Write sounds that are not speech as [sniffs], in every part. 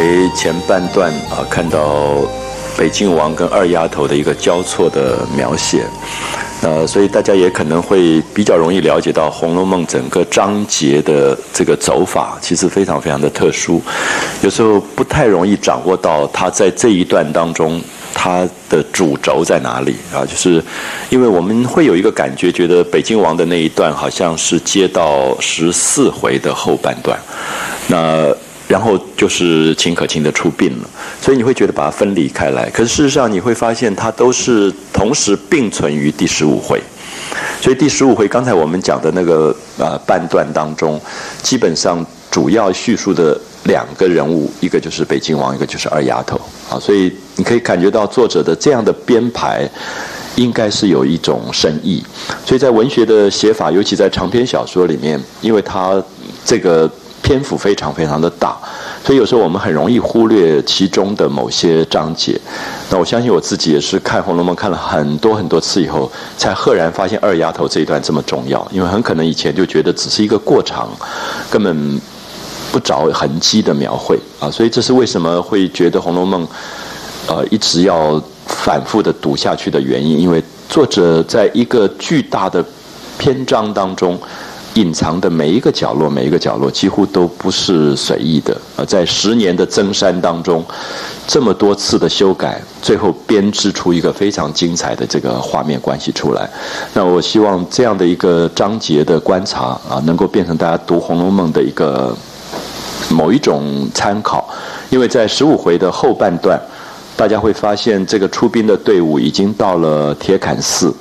回前半段啊，看到北静王跟二丫头的一个交错的描写，呃，所以大家也可能会比较容易了解到《红楼梦》整个章节的这个走法，其实非常非常的特殊，有时候不太容易掌握到它在这一段当中。它的主轴在哪里啊？就是因为我们会有一个感觉，觉得北京王的那一段好像是接到十四回的后半段，那然后就是秦可卿的出殡了，所以你会觉得把它分离开来。可是事实上你会发现，它都是同时并存于第十五回。所以第十五回刚才我们讲的那个呃半段当中，基本上主要叙述的。两个人物，一个就是北京王，一个就是二丫头啊，所以你可以感觉到作者的这样的编排，应该是有一种深意。所以在文学的写法，尤其在长篇小说里面，因为它这个篇幅非常非常的大，所以有时候我们很容易忽略其中的某些章节。那我相信我自己也是看《红楼梦》看了很多很多次以后，才赫然发现二丫头这一段这么重要，因为很可能以前就觉得只是一个过场，根本。不着痕迹的描绘啊，所以这是为什么会觉得《红楼梦》呃一直要反复的读下去的原因。因为作者在一个巨大的篇章当中隐藏的每一个角落，每一个角落几乎都不是随意的啊。在十年的增删当中，这么多次的修改，最后编织出一个非常精彩的这个画面关系出来。那我希望这样的一个章节的观察啊，能够变成大家读《红楼梦》的一个。某一种参考，因为在十五回的后半段，大家会发现这个出兵的队伍已经到了铁槛寺。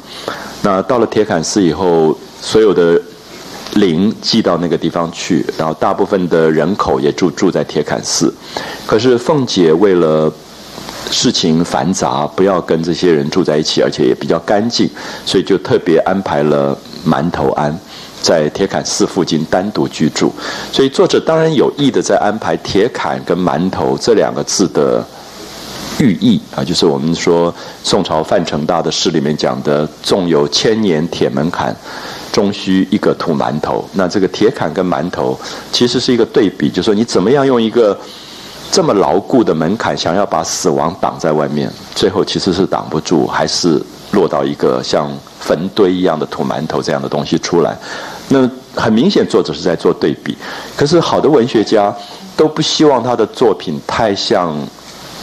那到了铁槛寺以后，所有的灵寄到那个地方去，然后大部分的人口也住住在铁槛寺。可是凤姐为了事情繁杂，不要跟这些人住在一起，而且也比较干净，所以就特别安排了馒头庵。在铁槛寺附近单独居住，所以作者当然有意的在安排铁槛跟馒头这两个字的寓意啊，就是我们说宋朝范成大的诗里面讲的“纵有千年铁门槛，终须一个土馒头”。那这个铁槛跟馒头其实是一个对比，就是说你怎么样用一个这么牢固的门槛，想要把死亡挡在外面，最后其实是挡不住，还是落到一个像。坟堆一样的土馒头这样的东西出来，那很明显作者是在做对比。可是好的文学家都不希望他的作品太像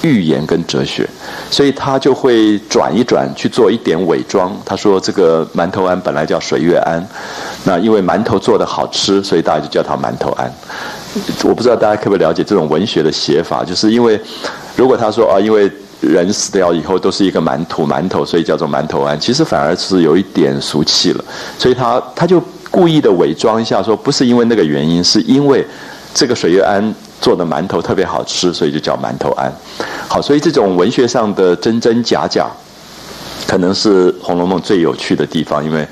预言跟哲学，所以他就会转一转去做一点伪装。他说这个馒头庵本来叫水月庵，那因为馒头做的好吃，所以大家就叫它馒头庵。我不知道大家可不可以了解这种文学的写法，就是因为如果他说啊，因为。人死掉以后都是一个馒头馒头，所以叫做馒头庵。其实反而是有一点俗气了，所以他他就故意的伪装一下，说不是因为那个原因，是因为这个水月庵做的馒头特别好吃，所以就叫馒头庵。好，所以这种文学上的真真假假，可能是《红楼梦》最有趣的地方，因为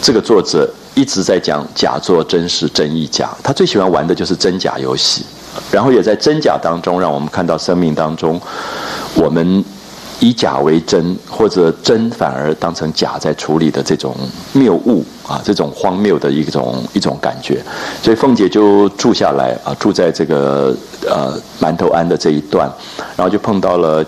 这个作者一直在讲假作真实，真亦假。他最喜欢玩的就是真假游戏。然后也在真假当中，让我们看到生命当中，我们以假为真，或者真反而当成假在处理的这种谬误啊，这种荒谬的一种一种感觉。所以凤姐就住下来啊，住在这个呃馒头庵的这一段，然后就碰到了。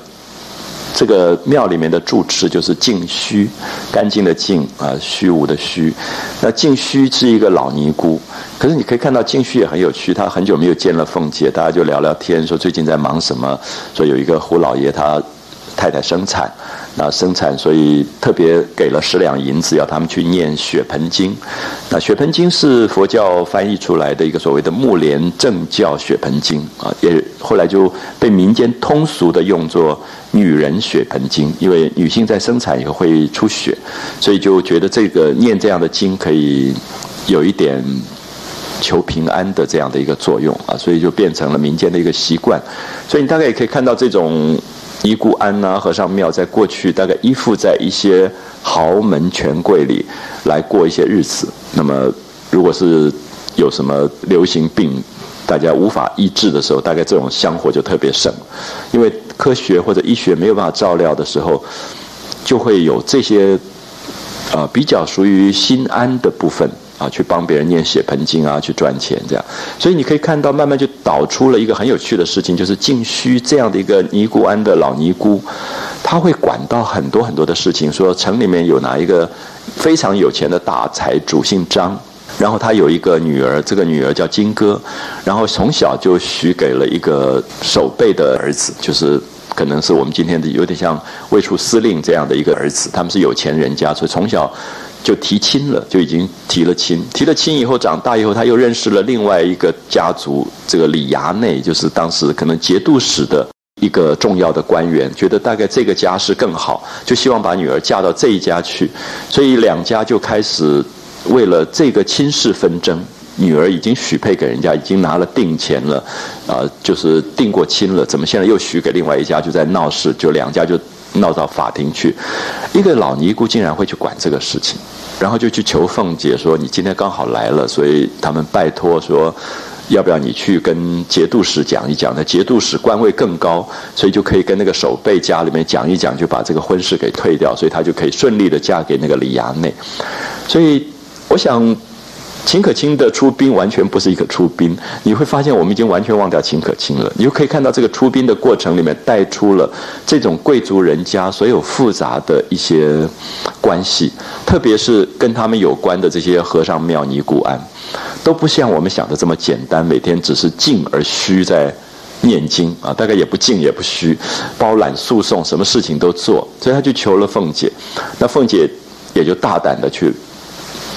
这个庙里面的住持就是净虚，干净的净啊，虚无的虚。那净虚是一个老尼姑，可是你可以看到净虚也很有趣，他很久没有见了凤姐，大家就聊聊天，说最近在忙什么。说有一个胡老爷他太太生产。那生产，所以特别给了十两银子，要他们去念《血盆经》。那《血盆经》是佛教翻译出来的一个所谓的木莲正教血盆经啊，也后来就被民间通俗的用作“女人血盆经”，因为女性在生产以后会出血，所以就觉得这个念这样的经可以有一点求平安的这样的一个作用啊，所以就变成了民间的一个习惯。所以你大概也可以看到这种。尼姑庵呐，和尚庙，在过去大概依附在一些豪门权贵里来过一些日子。那么，如果是有什么流行病，大家无法医治的时候，大概这种香火就特别盛。因为科学或者医学没有办法照料的时候，就会有这些呃比较属于心安的部分啊，去帮别人念血盆经啊，去赚钱这样。所以你可以看到，慢慢就导出了一个很有趣的事情，就是净虚这样的一个尼姑庵的老尼姑，他会管到很多很多的事情。说城里面有哪一个非常有钱的大财主，姓张，然后他有一个女儿，这个女儿叫金哥，然后从小就许给了一个守备的儿子，就是可能是我们今天的有点像卫戍司令这样的一个儿子。他们是有钱人家，所以从小。就提亲了，就已经提了亲。提了亲以后，长大以后，他又认识了另外一个家族，这个李衙内，就是当时可能节度使的一个重要的官员，觉得大概这个家世更好，就希望把女儿嫁到这一家去。所以两家就开始为了这个亲事纷争。女儿已经许配给人家，已经拿了定钱了，啊，就是定过亲了，怎么现在又许给另外一家，就在闹事，就两家就。闹到法庭去，一个老尼姑竟然会去管这个事情，然后就去求凤姐说：“你今天刚好来了，所以他们拜托说，要不要你去跟节度使讲一讲？那节度使官位更高，所以就可以跟那个守备家里面讲一讲，就把这个婚事给退掉，所以他就可以顺利的嫁给那个李衙内。所以我想。”秦可卿的出兵完全不是一个出兵，你会发现我们已经完全忘掉秦可卿了。你就可以看到这个出兵的过程里面带出了这种贵族人家所有复杂的一些关系，特别是跟他们有关的这些和尚庙尼姑庵，都不像我们想的这么简单，每天只是静而虚在念经啊，大概也不静也不虚，包揽诉讼，什么事情都做，所以他就求了凤姐，那凤姐也就大胆的去。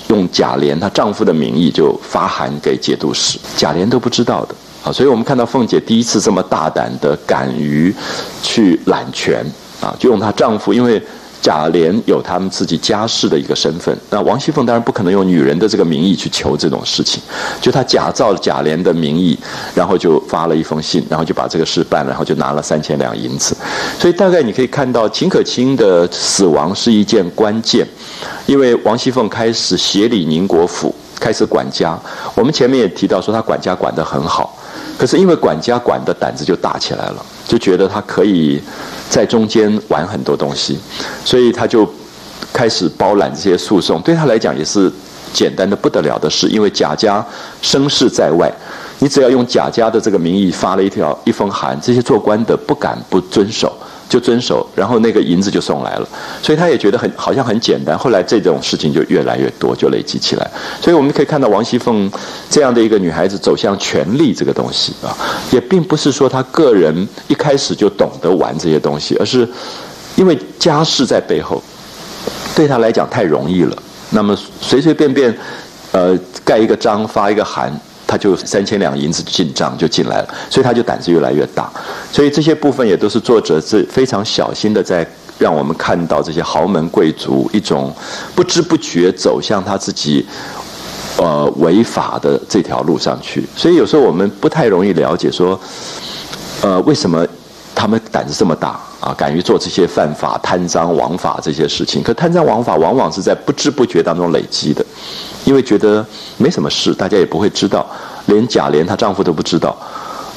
用贾琏她丈夫的名义就发函给节度使，贾琏都不知道的。啊，所以我们看到凤姐第一次这么大胆的敢于去揽权。啊，就用她丈夫，因为贾琏有他们自己家世的一个身份，那王熙凤当然不可能用女人的这个名义去求这种事情，就她假造贾琏的名义，然后就发了一封信，然后就把这个事办了，然后就拿了三千两银子，所以大概你可以看到秦可卿的死亡是一件关键。因为王熙凤开始协理宁国府，开始管家。我们前面也提到说，他管家管得很好，可是因为管家管的胆子就大起来了，就觉得他可以在中间玩很多东西，所以他就开始包揽这些诉讼。对他来讲也是简单的不得了的事，因为贾家声势在外，你只要用贾家的这个名义发了一条一封函，这些做官的不敢不遵守。就遵守，然后那个银子就送来了，所以他也觉得很好像很简单。后来这种事情就越来越多，就累积起来。所以我们可以看到王熙凤这样的一个女孩子走向权力这个东西啊，也并不是说她个人一开始就懂得玩这些东西，而是因为家世在背后，对她来讲太容易了。那么随随便便，呃，盖一个章发一个函。他就三千两银子进账就进来了，所以他就胆子越来越大。所以这些部分也都是作者是非常小心的，在让我们看到这些豪门贵族一种不知不觉走向他自己呃违法的这条路上去。所以有时候我们不太容易了解说，呃，为什么他们胆子这么大啊，敢于做这些犯法、贪赃枉法这些事情？可贪赃枉法往往是在不知不觉当中累积的。因为觉得没什么事，大家也不会知道，连贾琏她丈夫都不知道，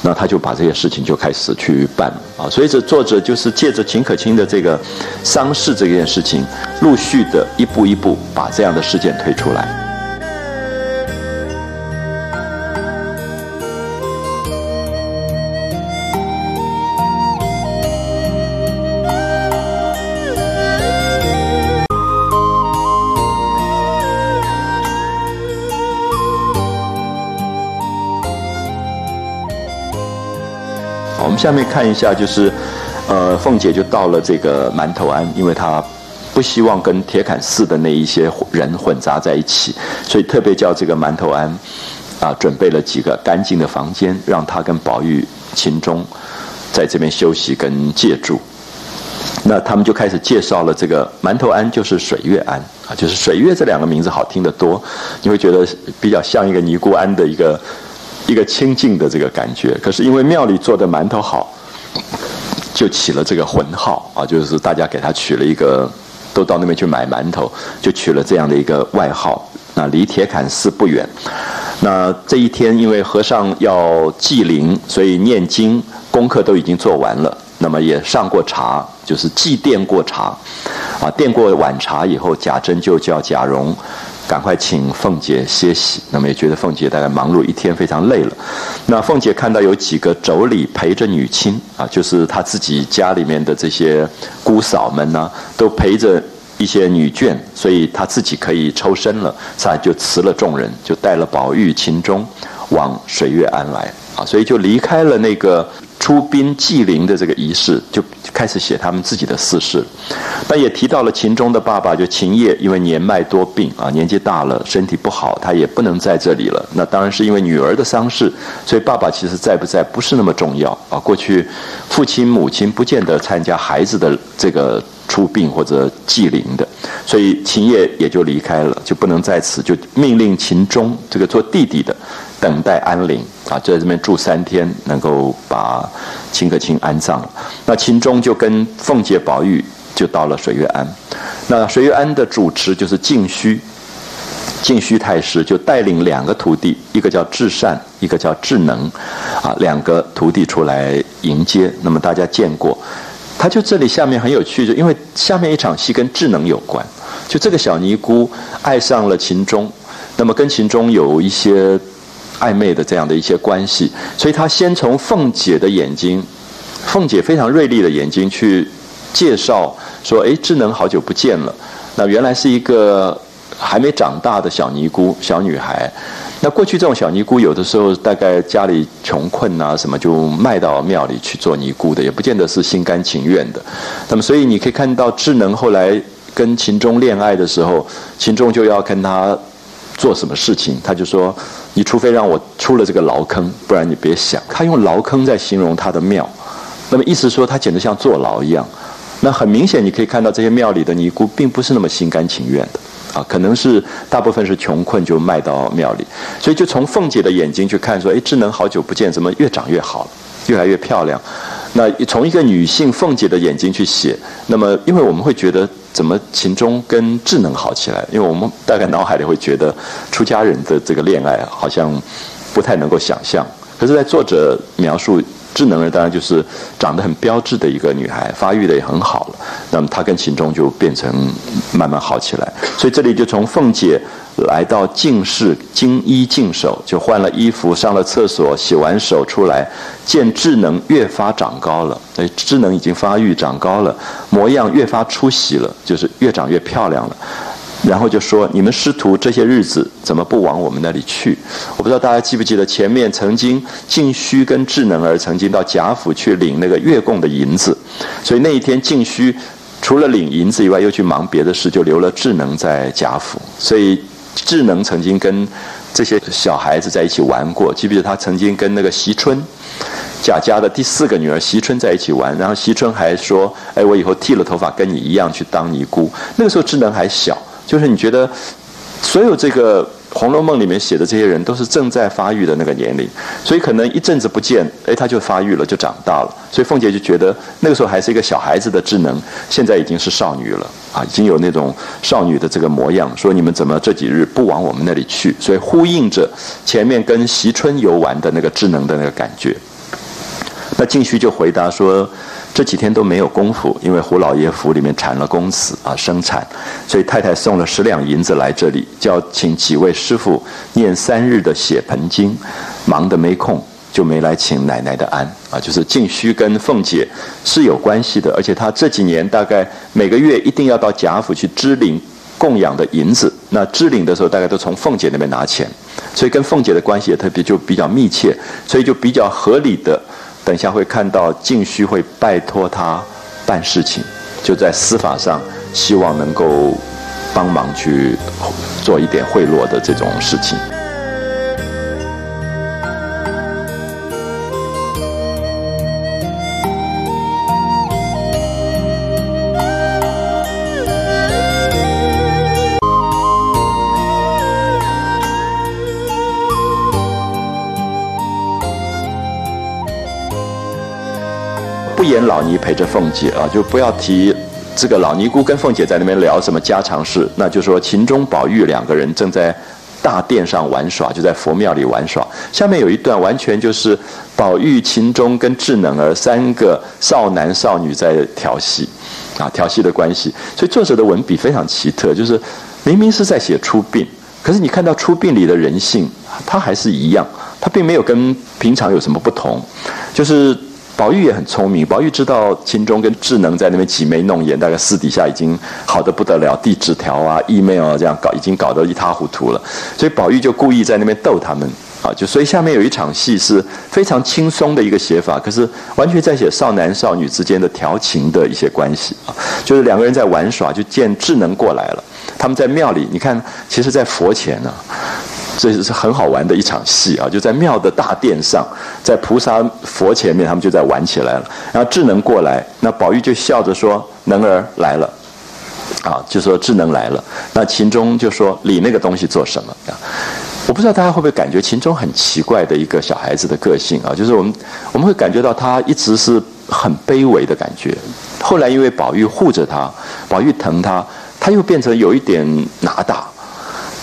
那她就把这些事情就开始去办啊。所以这作者就是借着秦可卿的这个丧事这件事情，陆续的一步一步把这样的事件推出来。下面看一下，就是，呃，凤姐就到了这个馒头庵，因为她不希望跟铁槛寺的那一些人混杂在一起，所以特别叫这个馒头庵，啊，准备了几个干净的房间，让她跟宝玉、秦钟在这边休息跟借住。那他们就开始介绍了这个馒头庵，就是水月庵啊，就是水月这两个名字好听得多，你会觉得比较像一个尼姑庵的一个。一个清净的这个感觉，可是因为庙里做的馒头好，就起了这个浑号啊，就是大家给他取了一个，都到那边去买馒头，就取了这样的一个外号。那离铁槛寺不远，那这一天因为和尚要祭灵，所以念经功课都已经做完了，那么也上过茶，就是祭奠过茶，啊，奠过晚茶以后，贾珍就叫贾蓉。赶快请凤姐歇息。那么也觉得凤姐大概忙碌一天，非常累了。那凤姐看到有几个妯娌陪着女亲啊，就是她自己家里面的这些姑嫂们呢，都陪着一些女眷，所以她自己可以抽身了，所以就辞了众人，就带了宝玉、秦钟往水月庵来啊，所以就离开了那个。出殡祭灵的这个仪式，就开始写他们自己的私事。但也提到了秦钟的爸爸，就秦业，因为年迈多病啊，年纪大了，身体不好，他也不能在这里了。那当然是因为女儿的丧事，所以爸爸其实在不在不是那么重要啊。过去父亲母亲不见得参加孩子的这个出殡或者祭灵的，所以秦业也就离开了，就不能在此，就命令秦钟这个做弟弟的。等待安灵啊，就在这边住三天，能够把秦可卿安葬。那秦钟就跟凤姐、宝玉就到了水月庵。那水月庵的主持就是净虚，净虚太师就带领两个徒弟，一个叫智善，一个叫智能，啊，两个徒弟出来迎接。那么大家见过，他就这里下面很有趣，就因为下面一场戏跟智能有关，就这个小尼姑爱上了秦钟，那么跟秦钟有一些。暧昧的这样的一些关系，所以他先从凤姐的眼睛，凤姐非常锐利的眼睛去介绍说：“哎，智能好久不见了。那原来是一个还没长大的小尼姑，小女孩。那过去这种小尼姑，有的时候大概家里穷困啊什么，就卖到庙里去做尼姑的，也不见得是心甘情愿的。那么，所以你可以看到智能后来跟秦钟恋爱的时候，秦钟就要跟他。”做什么事情，他就说：“你除非让我出了这个牢坑，不然你别想。”他用牢坑在形容他的庙，那么意思说他简直像坐牢一样。那很明显，你可以看到这些庙里的尼姑并不是那么心甘情愿的啊，可能是大部分是穷困就卖到庙里。所以就从凤姐的眼睛去看，说：“哎，智能好久不见，怎么越长越好了，越来越漂亮？”那从一个女性凤姐的眼睛去写，那么因为我们会觉得。怎么秦钟跟智能好起来？因为我们大概脑海里会觉得出家人的这个恋爱好像不太能够想象。可是，在作者描述智能人，当然就是长得很标致的一个女孩，发育的也很好了。那么她跟秦钟就变成慢慢好起来。所以这里就从凤姐。来到净室，净衣净手，就换了衣服，上了厕所，洗完手出来，见智能越发长高了，哎，智能已经发育长高了，模样越发出息了，就是越长越漂亮了。然后就说：“你们师徒这些日子怎么不往我们那里去？”我不知道大家记不记得，前面曾经净虚跟智能儿曾经到贾府去领那个月供的银子，所以那一天净虚除了领银子以外，又去忙别的事，就留了智能在贾府，所以。智能曾经跟这些小孩子在一起玩过，记不记得他曾经跟那个席春，贾家的第四个女儿席春在一起玩，然后席春还说：“哎，我以后剃了头发跟你一样去当尼姑。”那个时候智能还小，就是你觉得所有这个。《红楼梦》里面写的这些人都是正在发育的那个年龄，所以可能一阵子不见，哎，他就发育了，就长大了。所以凤姐就觉得那个时候还是一个小孩子的智能，现在已经是少女了啊，已经有那种少女的这个模样。说你们怎么这几日不往我们那里去？所以呼应着前面跟席春游玩的那个智能的那个感觉。那静虚就回答说。这几天都没有功夫，因为胡老爷府里面产了公子啊，生产，所以太太送了十两银子来这里，叫请几位师傅念三日的血盆经，忙得没空，就没来请奶奶的安啊。就是静虚跟凤姐是有关系的，而且她这几年大概每个月一定要到贾府去支领供养的银子，那支领的时候大概都从凤姐那边拿钱，所以跟凤姐的关系也特别就比较密切，所以就比较合理的。等一下会看到静虚会拜托他办事情，就在司法上希望能够帮忙去做一点贿赂的这种事情。老尼陪着凤姐啊，就不要提这个老尼姑跟凤姐在那边聊什么家常事，那就说秦钟宝玉两个人正在大殿上玩耍，就在佛庙里玩耍。下面有一段完全就是宝玉、秦钟跟智能儿三个少男少女在调戏，啊，调戏的关系。所以作者的文笔非常奇特，就是明明是在写出殡，可是你看到出殡里的人性，他还是一样，他并没有跟平常有什么不同。就是宝玉也很聪明，宝玉知道秦钟跟智能在那边挤眉弄眼，大概私底下已经好的不得了，递纸条啊、email 啊这样搞，已经搞得一塌糊涂了。所以宝玉就故意在那边逗他们。啊，就所以下面有一场戏是非常轻松的一个写法，可是完全在写少男少女之间的调情的一些关系啊，就是两个人在玩耍，就见智能过来了，他们在庙里，你看，其实，在佛前呢，这是很好玩的一场戏啊，就在庙的大殿上，在菩萨佛前面，他们就在玩起来了。然后智能过来，那宝玉就笑着说：“能儿来了。”啊，就说智能来了。那秦钟就说：“理那个东西做什么？”啊。我不知道大家会不会感觉秦钟很奇怪的一个小孩子的个性啊，就是我们我们会感觉到他一直是很卑微的感觉。后来因为宝玉护着他，宝玉疼他，他又变成有一点 [sniffs] 拿大，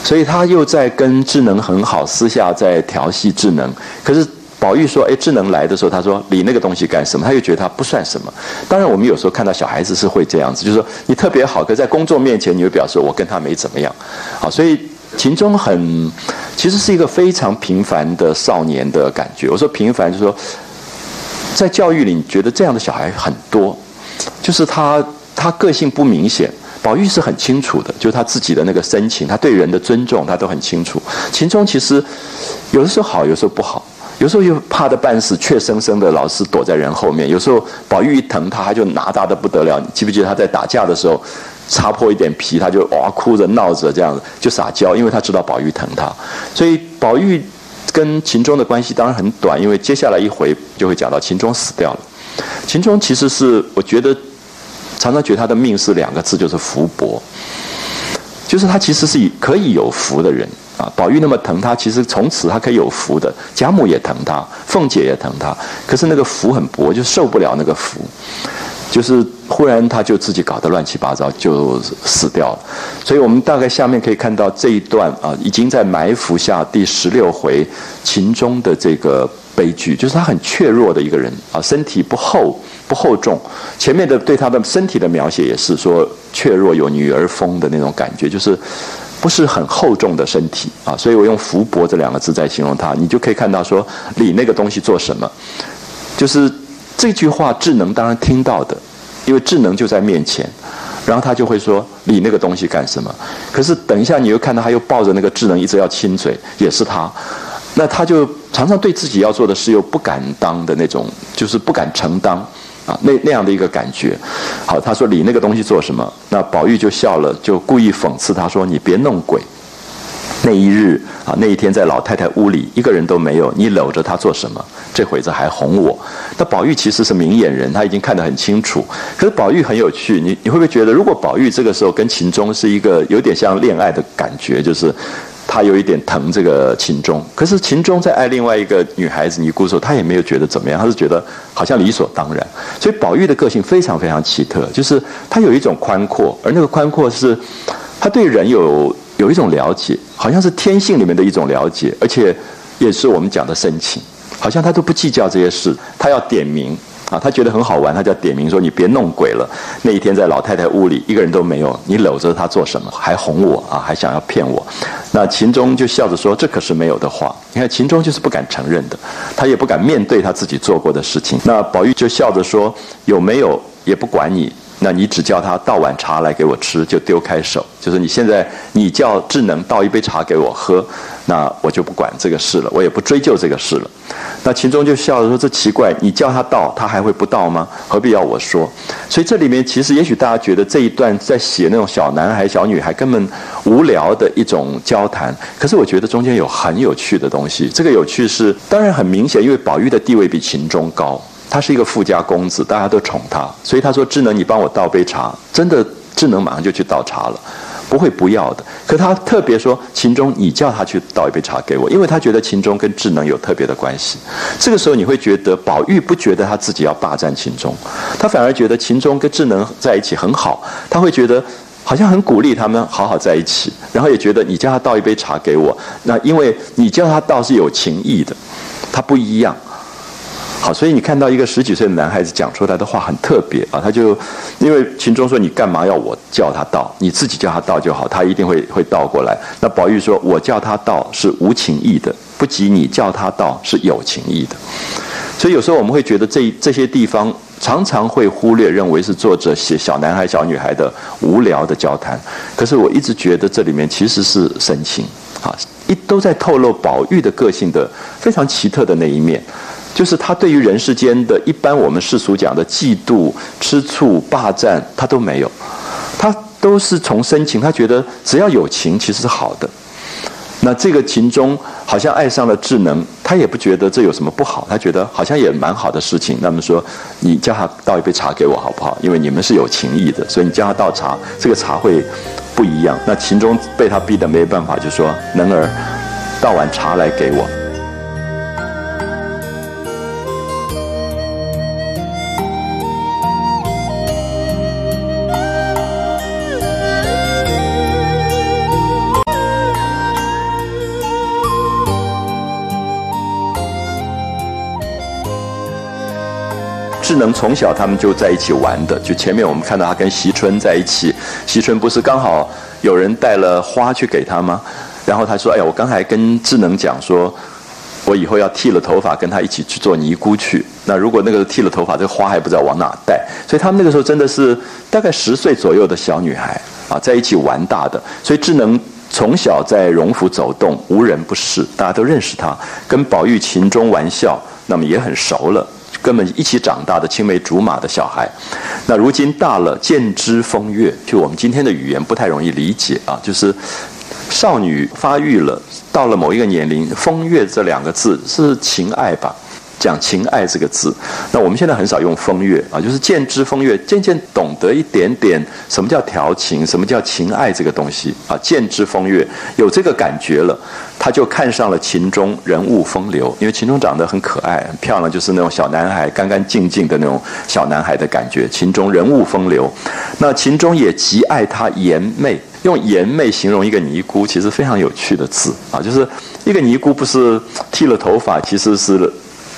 所以他又在跟智能很好，私下在调戏智能。可是宝玉说：“哎，智能来的时候，他说理那个东西干什么？”他又觉得他不算什么。当然，我们有时候看到小孩子是会这样子，就是说你特别好，可在公众面前，你会表示我跟他没怎么样。好，所以。秦钟很，其实是一个非常平凡的少年的感觉。我说平凡，就是说，在教育里，你觉得这样的小孩很多，就是他他个性不明显。宝玉是很清楚的，就是他自己的那个深情，他对人的尊重，他都很清楚。秦钟其实有的时候好，有时候不好，有时候又怕的半死，怯生生的老是躲在人后面。有时候宝玉一疼他，他就拿大的不得了。你记不记得他在打架的时候？擦破一点皮，他就哇哭着闹着这样子就撒娇，因为他知道宝玉疼他，所以宝玉跟秦钟的关系当然很短，因为接下来一回就会讲到秦钟死掉了。秦钟其实是我觉得常常觉得他的命是两个字，就是福薄，就是他其实是以可以有福的人啊。宝玉那么疼他，其实从此他可以有福的，贾母也疼他，凤姐也疼他，可是那个福很薄，就受不了那个福。就是忽然他就自己搞得乱七八糟，就死掉了。所以我们大概下面可以看到这一段啊，已经在埋伏下第十六回秦钟的这个悲剧，就是他很怯弱的一个人啊，身体不厚厚重。前面的对他的身体的描写也是说怯弱有女儿风的那种感觉，就是不是很厚重的身体啊。所以我用福薄这两个字在形容他，你就可以看到说理那个东西做什么，就是。这句话智能当然听到的，因为智能就在面前，然后他就会说：“理那个东西干什么？”可是等一下你又看到他又抱着那个智能一直要亲嘴，也是他，那他就常常对自己要做的事又不敢当的那种，就是不敢承担啊，那那样的一个感觉。好，他说：“理那个东西做什么？”那宝玉就笑了，就故意讽刺他说：“你别弄鬼。”那一日啊，那一天在老太太屋里，一个人都没有。你搂着她做什么？这会子还哄我。那宝玉其实是明眼人，他已经看得很清楚。可是宝玉很有趣，你你会不会觉得，如果宝玉这个时候跟秦钟是一个有点像恋爱的感觉，就是他有一点疼这个秦钟，可是秦钟在爱另外一个女孩子尼姑时候，他也没有觉得怎么样，他是觉得好像理所当然。所以宝玉的个性非常非常奇特，就是他有一种宽阔，而那个宽阔是他对人有。有一种了解，好像是天性里面的一种了解，而且也是我们讲的深情，好像他都不计较这些事，他要点名啊，他觉得很好玩，他就点名说你别弄鬼了。那一天在老太太屋里，一个人都没有，你搂着她做什么？还哄我啊，还想要骗我。那秦钟就笑着说：“这可是没有的话。”你看秦钟就是不敢承认的，他也不敢面对他自己做过的事情。那宝玉就笑着说：“有没有也不管你。”那你只叫他倒碗茶来给我吃，就丢开手，就是你现在你叫智能倒一杯茶给我喝，那我就不管这个事了，我也不追究这个事了。那秦钟就笑着说：“这奇怪，你叫他倒，他还会不倒吗？何必要我说？”所以这里面其实也许大家觉得这一段在写那种小男孩、小女孩根本无聊的一种交谈，可是我觉得中间有很有趣的东西。这个有趣是当然很明显，因为宝玉的地位比秦钟高。他是一个富家公子，大家都宠他，所以他说：“智能，你帮我倒杯茶。”真的，智能马上就去倒茶了，不会不要的。可他特别说：“秦钟，你叫他去倒一杯茶给我，因为他觉得秦钟跟智能有特别的关系。”这个时候你会觉得宝玉不觉得他自己要霸占秦钟，他反而觉得秦钟跟智能在一起很好，他会觉得好像很鼓励他们好好在一起，然后也觉得你叫他倒一杯茶给我，那因为你叫他倒是有情义的，他不一样。好，所以你看到一个十几岁的男孩子讲出来的话很特别啊，他就因为秦钟说你干嘛要我叫他到，你自己叫他到就好，他一定会会倒过来。那宝玉说，我叫他到是无情义的，不及你叫他到是有情义的。所以有时候我们会觉得这这些地方常常会忽略，认为是作者写小男孩、小女孩的无聊的交谈。可是我一直觉得这里面其实是深情啊，一都在透露宝玉的个性的非常奇特的那一面。就是他对于人世间的一般我们世俗讲的嫉妒、吃醋、霸占，他都没有，他都是从深情，他觉得只要有情，其实是好的。那这个情中好像爱上了智能，他也不觉得这有什么不好，他觉得好像也蛮好的事情。那么说，你叫他倒一杯茶给我好不好？因为你们是有情义的，所以你叫他倒茶，这个茶会不一样。那秦钟被他逼得没办法，就说：“能儿，倒碗茶来给我。”能从小他们就在一起玩的，就前面我们看到他跟席春在一起，席春不是刚好有人带了花去给他吗？然后他说：“哎呀，我刚才跟智能讲说，我以后要剃了头发跟他一起去做尼姑去。那如果那个剃了头发，这个花还不知道往哪带。所以他们那个时候真的是大概十岁左右的小女孩啊，在一起玩大的。所以智能从小在荣府走动，无人不识，大家都认识他，跟宝玉、秦钟玩笑，那么也很熟了。”根本一起长大的青梅竹马的小孩，那如今大了见之风月，就我们今天的语言不太容易理解啊，就是少女发育了，到了某一个年龄，风月这两个字是情爱吧。讲情爱这个字，那我们现在很少用风月啊，就是渐知风月，渐渐懂得一点点什么叫调情，什么叫情爱这个东西啊，渐知风月有这个感觉了，他就看上了秦钟人物风流，因为秦钟长得很可爱、很漂亮，就是那种小男孩干干净净的那种小男孩的感觉。秦钟人物风流，那秦钟也极爱他颜媚，用颜媚形容一个尼姑，其实非常有趣的字啊，就是一个尼姑不是剃了头发，其实是。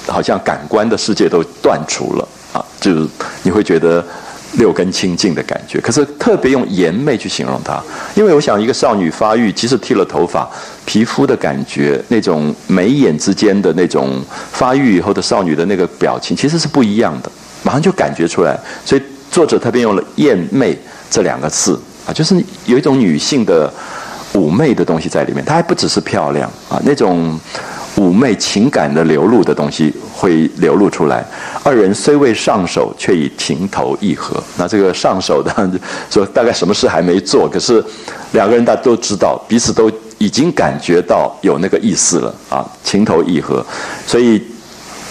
好像感官的世界都断除了啊，就是你会觉得六根清净的感觉。可是特别用颜媚去形容它，因为我想一个少女发育，即使剃了头发，皮肤的感觉，那种眉眼之间的那种发育以后的少女的那个表情，其实是不一样的，马上就感觉出来。所以作者特别用了“艳媚”这两个字啊，就是有一种女性的妩媚的东西在里面。她还不只是漂亮啊，那种。妩媚情感的流露的东西会流露出来。二人虽未上手，却已情投意合。那这个上手的说，大概什么事还没做，可是两个人大家都知道，彼此都已经感觉到有那个意思了啊，情投意合。所以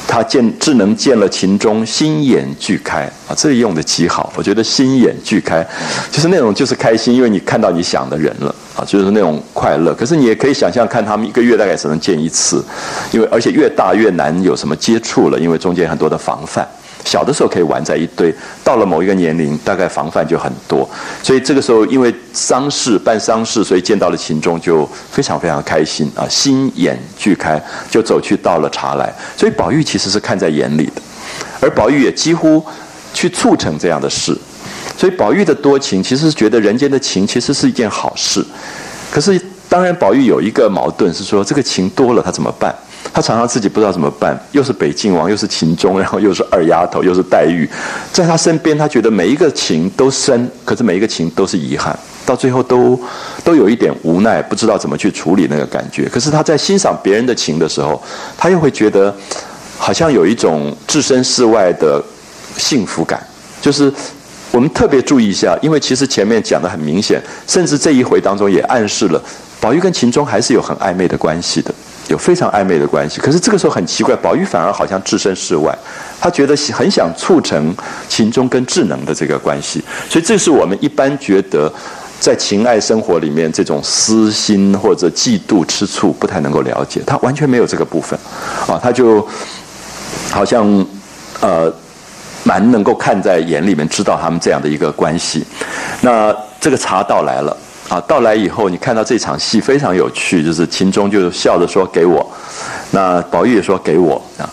他见智能见了秦钟，心眼俱开啊，这里用的极好。我觉得心眼俱开，就是那种就是开心，因为你看到你想的人了。啊，就是那种快乐。可是你也可以想象，看他们一个月大概只能见一次，因为而且越大越难有什么接触了，因为中间很多的防范。小的时候可以玩在一堆，到了某一个年龄，大概防范就很多。所以这个时候，因为丧事办丧事，所以见到了秦钟就非常非常开心啊，心眼俱开，就走去倒了茶来。所以宝玉其实是看在眼里的，而宝玉也几乎去促成这样的事。所以宝玉的多情，其实是觉得人间的情其实是一件好事。可是当然，宝玉有一个矛盾是说，这个情多了他怎么办？他常常自己不知道怎么办。又是北静王，又是秦钟，然后又是二丫头，又是黛玉，在他身边，他觉得每一个情都深，可是每一个情都是遗憾，到最后都 [laughs] 都有一点无奈，不知道怎么去处理那个感觉。可是他在欣赏别人的情的时候，他又会觉得好像有一种置身事外的幸福感，就是。我们特别注意一下，因为其实前面讲的很明显，甚至这一回当中也暗示了，宝玉跟秦钟还是有很暧昧的关系的，有非常暧昧的关系。可是这个时候很奇怪，宝玉反而好像置身事外，他觉得很想促成秦钟跟智能的这个关系。所以这是我们一般觉得在情爱生活里面这种私心或者嫉妒、吃醋不太能够了解，他完全没有这个部分，啊，他就好像呃。蛮能够看在眼里面，知道他们这样的一个关系。那这个茶到来了啊，到来以后，你看到这场戏非常有趣，就是秦钟就笑着说：“给我。”那宝玉也说：“给我。”啊，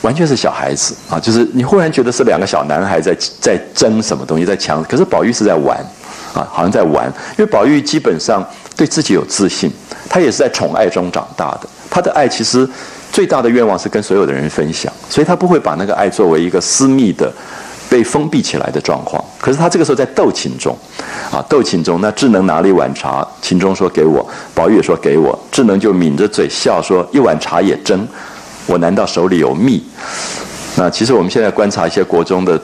完全是小孩子啊，就是你忽然觉得是两个小男孩在在争什么东西，在抢，可是宝玉是在玩啊，好像在玩，因为宝玉基本上对自己有自信，他也是在宠爱中长大的，他的爱其实最大的愿望是跟所有的人分享，所以他不会把那个爱作为一个私密的。被封闭起来的状况，可是他这个时候在斗琴中，啊，斗琴中，那智能拿了一碗茶，琴中说给我，宝玉也说给我，智能就抿着嘴笑说一碗茶也争，我难道手里有蜜？那其实我们现在观察一些国中的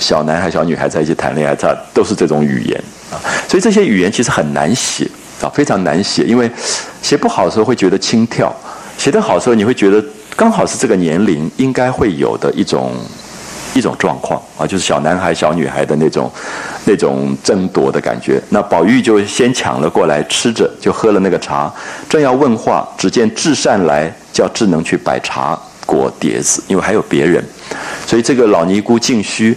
小男孩、小女孩在一起谈恋爱，他都是这种语言啊，所以这些语言其实很难写啊，非常难写，因为写不好的时候会觉得轻佻，写得好的时候你会觉得刚好是这个年龄应该会有的一种。一种状况啊，就是小男孩、小女孩的那种、那种争夺的感觉。那宝玉就先抢了过来，吃着就喝了那个茶，正要问话，只见智善来叫智能去摆茶果碟子，因为还有别人，所以这个老尼姑净虚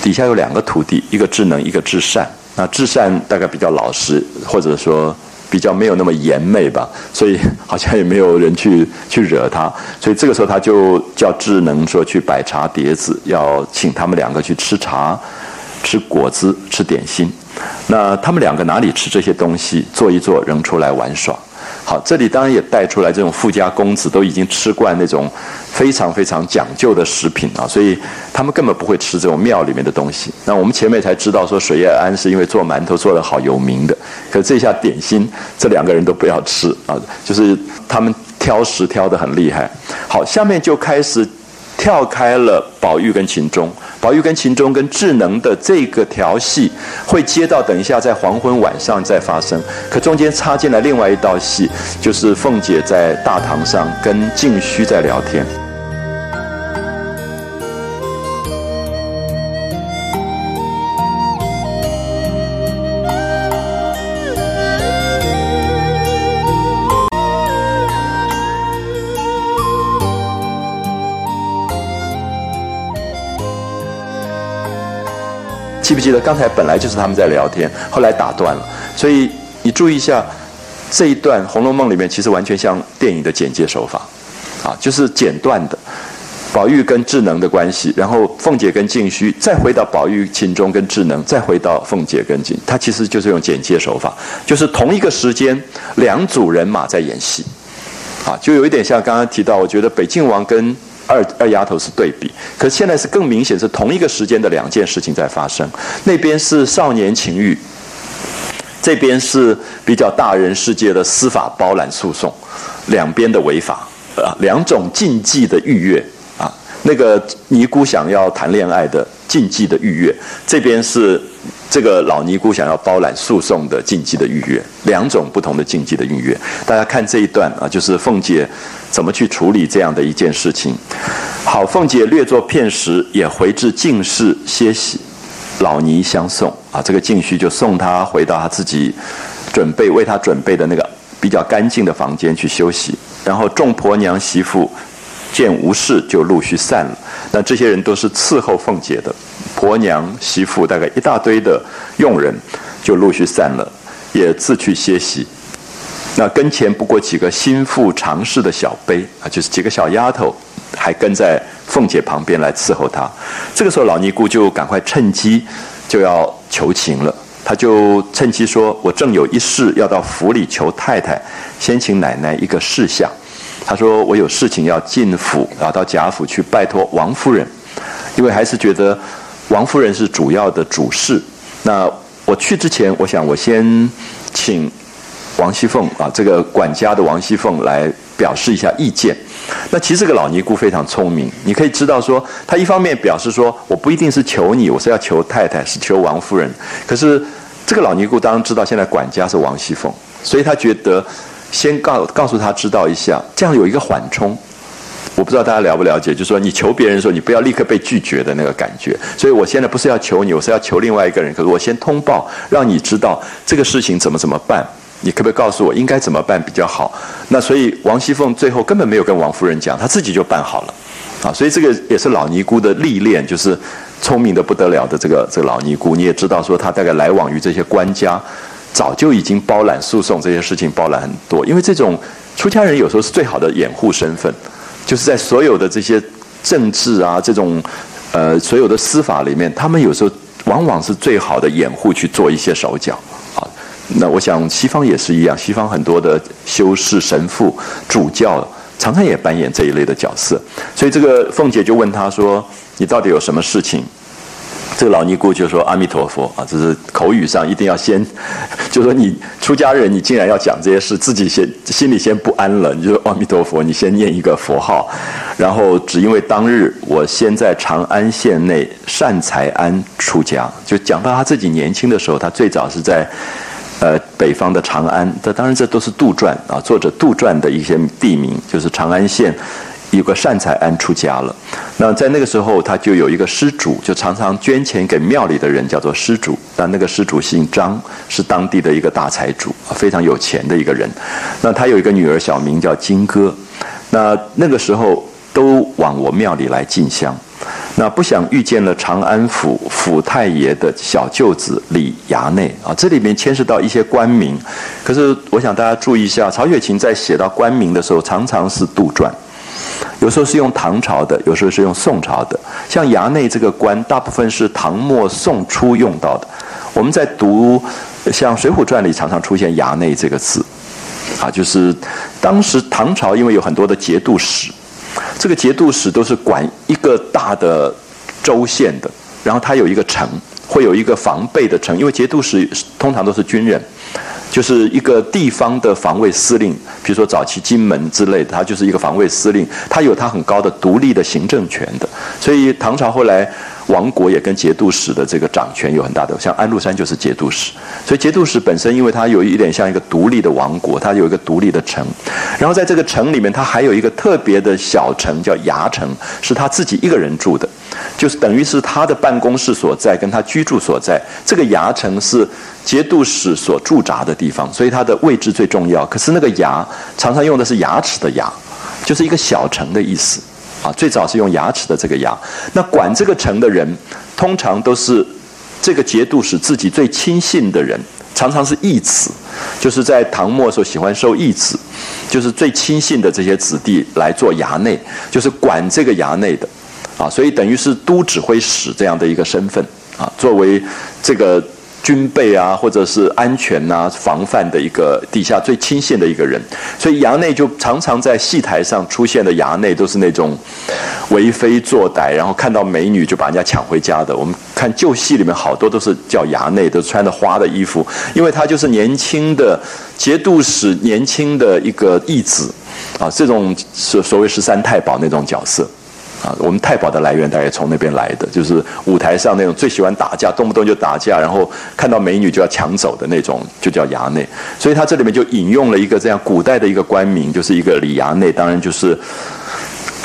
底下有两个徒弟，一个智能，一个智善。那智善大概比较老实，或者说。比较没有那么严媚吧，所以好像也没有人去去惹他，所以这个时候他就叫智能说去摆茶碟子，要请他们两个去吃茶、吃果子、吃点心。那他们两个哪里吃这些东西？坐一坐，扔出来玩耍。好，这里当然也带出来这种富家公子都已经吃惯那种非常非常讲究的食品啊，所以他们根本不会吃这种庙里面的东西。那我们前面才知道说水月庵是因为做馒头做的好有名的，可这下点心这两个人都不要吃啊，就是他们挑食挑得很厉害。好，下面就开始。跳开了宝玉跟秦钟，宝玉跟秦钟跟智能的这个调戏会接到等一下在黄昏晚上再发生，可中间插进了另外一道戏，就是凤姐在大堂上跟静虚在聊天。记不记得刚才本来就是他们在聊天，后来打断了。所以你注意一下这一段《红楼梦》里面，其实完全像电影的简介手法，啊，就是剪断的。宝玉跟智能的关系，然后凤姐跟静虚，再回到宝玉、秦钟跟智能，再回到凤姐跟静，他其实就是用剪接手法，就是同一个时间两组人马在演戏，啊，就有一点像刚刚提到，我觉得北静王跟。二二丫头是对比，可是现在是更明显，是同一个时间的两件事情在发生。那边是少年情欲，这边是比较大人世界的司法包揽诉讼，两边的违法啊，两种禁忌的愉悦啊。那个尼姑想要谈恋爱的禁忌的愉悦，这边是。这个老尼姑想要包揽诉讼的禁忌的预约，两种不同的禁忌的预约。大家看这一段啊，就是凤姐怎么去处理这样的一件事情。好，凤姐略作片时，也回至静室歇息，老尼相送啊。这个静虚就送她回到她自己准备为她准备的那个比较干净的房间去休息。然后众婆娘媳妇见无事，就陆续散了。那这些人都是伺候凤姐的。婆娘媳妇大概一大堆的佣人就陆续散了，也自去歇息。那跟前不过几个心腹常侍的小辈啊，就是几个小丫头，还跟在凤姐旁边来伺候她。这个时候，老尼姑就赶快趁机就要求情了。她就趁机说：“我正有一事要到府里求太太，先请奶奶一个事项。”她说：“我有事情要进府，啊到贾府去拜托王夫人，因为还是觉得。”王夫人是主要的主事，那我去之前，我想我先请王熙凤啊，这个管家的王熙凤来表示一下意见。那其实这个老尼姑非常聪明，你可以知道说，她一方面表示说我不一定是求你，我是要求太太，是求王夫人。可是这个老尼姑当然知道现在管家是王熙凤，所以她觉得先告告诉她知道一下，这样有一个缓冲。我不知道大家了不了解，就是说你求别人的时候，你不要立刻被拒绝的那个感觉。所以我现在不是要求你，我是要求另外一个人。可是我先通报，让你知道这个事情怎么怎么办。你可不可以告诉我应该怎么办比较好？那所以王熙凤最后根本没有跟王夫人讲，她自己就办好了。啊，所以这个也是老尼姑的历练，就是聪明的不得了的这个这个老尼姑。你也知道说，她大概来往于这些官家，早就已经包揽诉讼这些事情包揽很多。因为这种出家人有时候是最好的掩护身份。就是在所有的这些政治啊这种呃所有的司法里面，他们有时候往往是最好的掩护去做一些手脚。那我想西方也是一样，西方很多的修士、神父、主教常常也扮演这一类的角色。所以这个凤姐就问他说：“你到底有什么事情？”这个老尼姑就说：“阿弥陀佛啊，这是口语上一定要先，[laughs] 就说你出家人，你竟然要讲这些事，自己先心里先不安了。你就说阿弥陀佛，你先念一个佛号，然后只因为当日我先在长安县内善财庵出家，就讲到他自己年轻的时候，他最早是在呃北方的长安。这当然这都是杜撰啊，作者杜撰的一些地名，就是长安县。”有个善财庵出家了，那在那个时候，他就有一个施主，就常常捐钱给庙里的人，叫做施主。但那个施主姓张，是当地的一个大财主，非常有钱的一个人。那他有一个女儿，小名叫金哥。那那个时候都往我庙里来进香。那不想遇见了长安府府太爷的小舅子李衙内啊，这里面牵涉到一些官名。可是我想大家注意一下，曹雪芹在写到官名的时候，常常是杜撰。有时候是用唐朝的，有时候是用宋朝的。像衙内这个官，大部分是唐末宋初用到的。我们在读像《水浒传》里常常出现“衙内”这个字，啊，就是当时唐朝因为有很多的节度使，这个节度使都是管一个大的州县的，然后他有一个城，会有一个防备的城，因为节度使通常都是军人。就是一个地方的防卫司令，比如说早期金门之类的，他就是一个防卫司令，他有他很高的独立的行政权的。所以唐朝后来亡国也跟节度使的这个掌权有很大的，像安禄山就是节度使。所以节度使本身，因为他有一点像一个独立的王国，他有一个独立的城，然后在这个城里面，他还有一个特别的小城叫衙城，是他自己一个人住的，就是等于是他的办公室所在，跟他居住所在。这个衙城是。节度使所驻扎的地方，所以它的位置最重要。可是那个牙常常用的是牙齿的牙，就是一个小城的意思啊。最早是用牙齿的这个牙。那管这个城的人，通常都是这个节度使自己最亲信的人，常常是义子，就是在唐末时候喜欢收义子，就是最亲信的这些子弟来做衙内，就是管这个衙内的啊。所以等于是都指挥使这样的一个身份啊，作为这个。军备啊，或者是安全呐、防范的一个底下最亲信的一个人，所以衙内就常常在戏台上出现的衙内都是那种为非作歹，然后看到美女就把人家抢回家的。我们看旧戏里面好多都是叫衙内，都穿着花的衣服，因为他就是年轻的节度使，年轻的一个义子啊，这种所所谓十三太保那种角色。啊，我们太保的来源大概从那边来的，就是舞台上那种最喜欢打架，动不动就打架，然后看到美女就要抢走的那种，就叫衙内。所以他这里面就引用了一个这样古代的一个官名，就是一个李衙内，当然就是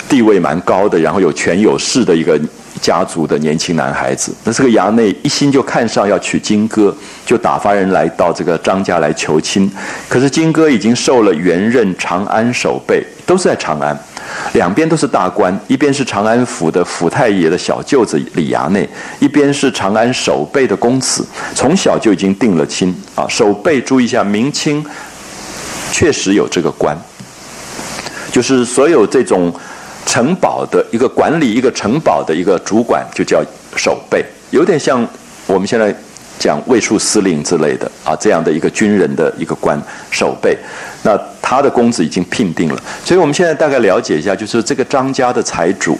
地位蛮高的，然后有权有势的一个家族的年轻男孩子。那这个衙内一心就看上要娶金哥，就打发人来到这个张家来求亲。可是金哥已经受了元任长安守备，都是在长安。两边都是大官，一边是长安府的府太爷的小舅子李衙内，一边是长安守备的公子，从小就已经定了亲啊。守备注意一下，明清确实有这个官，就是所有这种城堡的一个管理一个城堡的一个主管，就叫守备，有点像我们现在讲卫戍司令之类的啊，这样的一个军人的一个官守备。那他的公子已经聘定了，所以我们现在大概了解一下，就是这个张家的财主，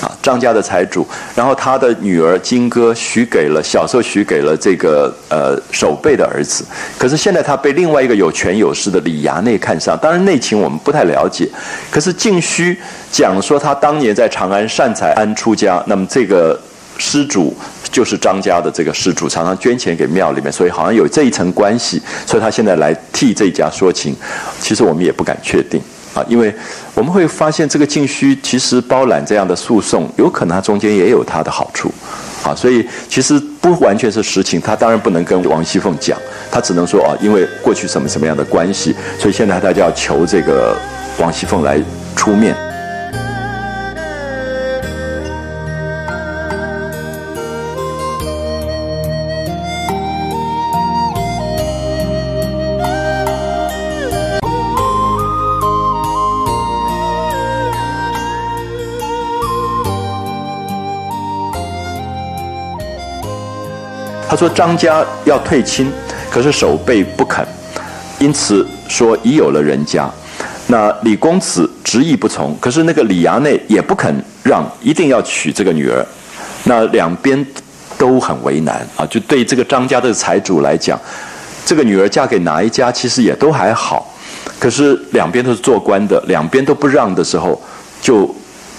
啊，张家的财主，然后他的女儿金哥许给了小时候许给了这个呃守备的儿子，可是现在他被另外一个有权有势的李衙内看上，当然内情我们不太了解，可是晋虚讲说他当年在长安善财庵出家，那么这个施主。就是张家的这个事主，常常捐钱给庙里面，所以好像有这一层关系，所以他现在来替这家说情。其实我们也不敢确定啊，因为我们会发现这个晋虚其实包揽这样的诉讼，有可能他中间也有他的好处啊，所以其实不完全是实情。他当然不能跟王熙凤讲，他只能说啊，因为过去什么什么样的关系，所以现在大家要求这个王熙凤来出面。他说张家要退亲，可是守备不肯，因此说已有了人家。那李公子执意不从，可是那个李衙内也不肯让，一定要娶这个女儿。那两边都很为难啊！就对这个张家的财主来讲，这个女儿嫁给哪一家其实也都还好，可是两边都是做官的，两边都不让的时候，就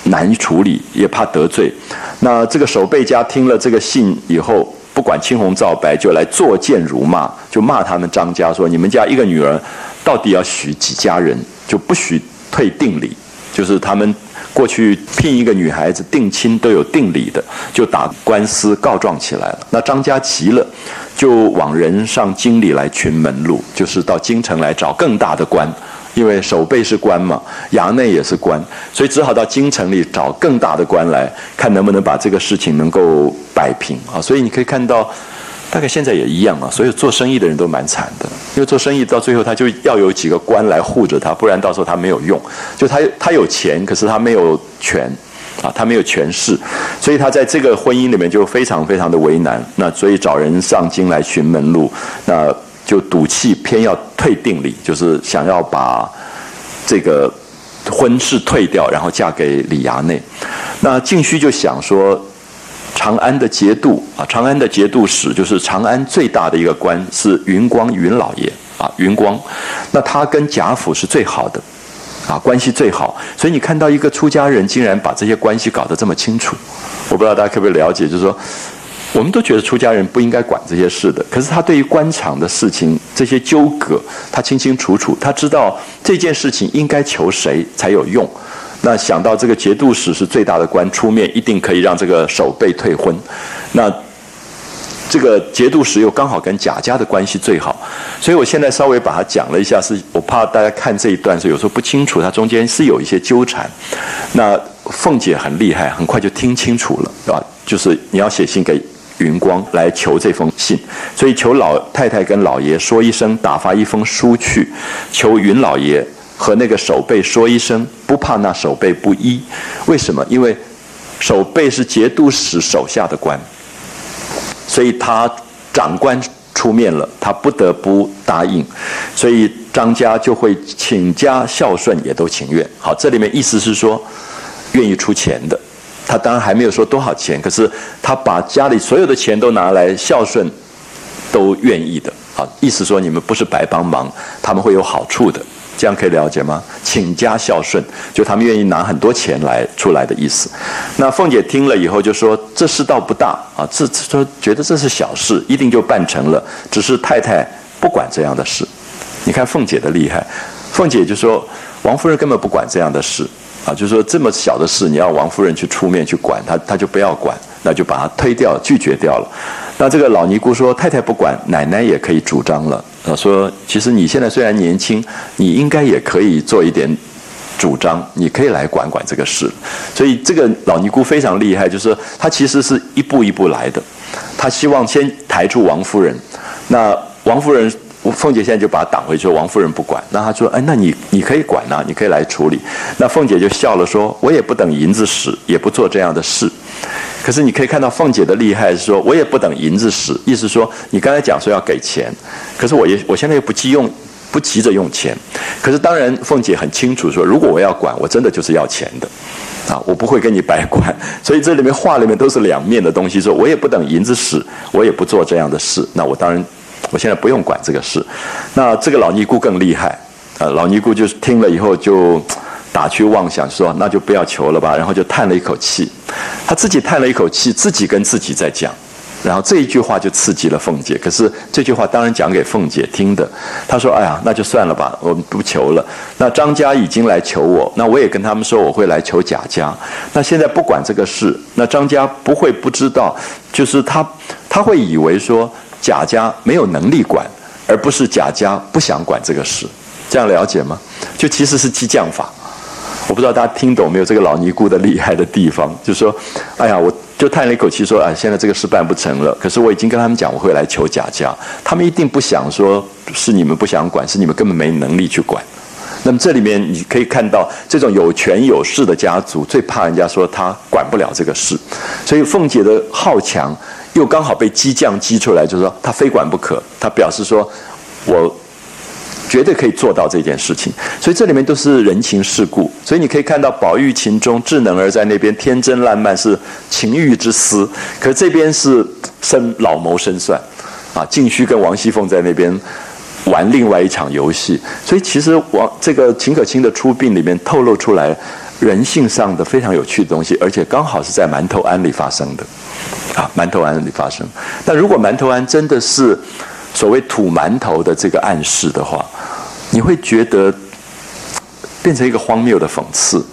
难处理，也怕得罪。那这个守备家听了这个信以后，不管青红皂白，就来作贱辱骂，就骂他们张家说：“你们家一个女儿，到底要许几家人？”就不许退定礼，就是他们过去聘一个女孩子定亲都有定礼的，就打官司告状起来了。那张家急了，就往人上京里来寻门路，就是到京城来找更大的官，因为守备是官嘛，衙内也是官，所以只好到京城里找更大的官来看能不能把这个事情能够摆平啊。所以你可以看到。大概现在也一样啊，所以做生意的人都蛮惨的，因为做生意到最后他就要有几个官来护着他，不然到时候他没有用。就他他有钱，可是他没有权，啊，他没有权势，所以他在这个婚姻里面就非常非常的为难。那所以找人上京来寻门路，那就赌气偏要退定礼，就是想要把这个婚事退掉，然后嫁给李衙内。那静虚就想说。长安的节度啊，长安的节度使就是长安最大的一个官是云光云老爷啊，云光，那他跟贾府是最好的，啊，关系最好，所以你看到一个出家人竟然把这些关系搞得这么清楚，我不知道大家可不可以了解，就是说，我们都觉得出家人不应该管这些事的，可是他对于官场的事情这些纠葛，他清清楚楚，他知道这件事情应该求谁才有用。那想到这个节度使是最大的官，出面一定可以让这个守备退婚。那这个节度使又刚好跟贾家的关系最好，所以我现在稍微把它讲了一下，是我怕大家看这一段时有时候不清楚，它中间是有一些纠缠。那凤姐很厉害，很快就听清楚了，是吧？就是你要写信给云光来求这封信，所以求老太太跟老爷说一声，打发一封书去，求云老爷。和那个守备说一声，不怕那守备不依。为什么？因为守备是节度使手下的官，所以他长官出面了，他不得不答应。所以张家就会请家孝顺，也都情愿。好，这里面意思是说，愿意出钱的。他当然还没有说多少钱，可是他把家里所有的钱都拿来孝顺，都愿意的。好，意思说你们不是白帮忙，他们会有好处的。这样可以了解吗？请家孝顺，就他们愿意拿很多钱来出来的意思。那凤姐听了以后就说：“这事倒不大啊，这说觉得这是小事，一定就办成了。只是太太不管这样的事。你看凤姐的厉害，凤姐就说王夫人根本不管这样的事啊，就说这么小的事，你要王夫人去出面去管，她她就不要管，那就把她推掉，拒绝掉了。那这个老尼姑说：太太不管，奶奶也可以主张了。”啊，说其实你现在虽然年轻，你应该也可以做一点主张，你可以来管管这个事。所以这个老尼姑非常厉害，就是她其实是一步一步来的。她希望先抬出王夫人，那王夫人凤姐现在就把她挡回去，王夫人不管。那她说：“哎，那你你可以管呐，你可以来处理。”那凤姐就笑了，说：“我也不等银子使，也不做这样的事。”可是你可以看到凤姐的厉害是说，我也不等银子使，意思说你刚才讲说要给钱，可是我也我现在又不急用，不急着用钱。可是当然凤姐很清楚说，如果我要管，我真的就是要钱的，啊，我不会跟你白管。所以这里面话里面都是两面的东西，说我也不等银子使，我也不做这样的事。那我当然我现在不用管这个事。那这个老尼姑更厉害，啊，老尼姑就是听了以后就。打趣妄想说：“那就不要求了吧。”然后就叹了一口气，他自己叹了一口气，自己跟自己在讲。然后这一句话就刺激了凤姐。可是这句话当然讲给凤姐听的。他说：“哎呀，那就算了吧，我们不求了。那张家已经来求我，那我也跟他们说我会来求贾家。那现在不管这个事，那张家不会不知道，就是他他会以为说贾家没有能力管，而不是贾家不想管这个事。这样了解吗？就其实是激将法。”我不知道大家听懂没有？这个老尼姑的厉害的地方，[laughs] 就是说，哎呀，我就叹了一口气，说，啊，现在这个事办不成了。可是我已经跟他们讲，我会来求贾家，他们一定不想说是你们不想管，是你们根本没能力去管。那么这里面你可以看到，这种有权有势的家族最怕人家说他管不了这个事，所以凤姐的好强又刚好被激将激出来，就是说他非管不可。他表示说，我绝对可以做到这件事情。所以这里面都是人情世故。所以你可以看到宝玉情中智能儿在那边天真烂漫是情欲之思，可这边是深老谋深算啊。静虚跟王熙凤在那边。玩另外一场游戏，所以其实王这个秦可卿的出殡里面透露出来人性上的非常有趣的东西，而且刚好是在馒头庵里发生的，啊，馒头庵里发生。但如果馒头庵真的是所谓土馒头的这个暗示的话，你会觉得变成一个荒谬的讽刺，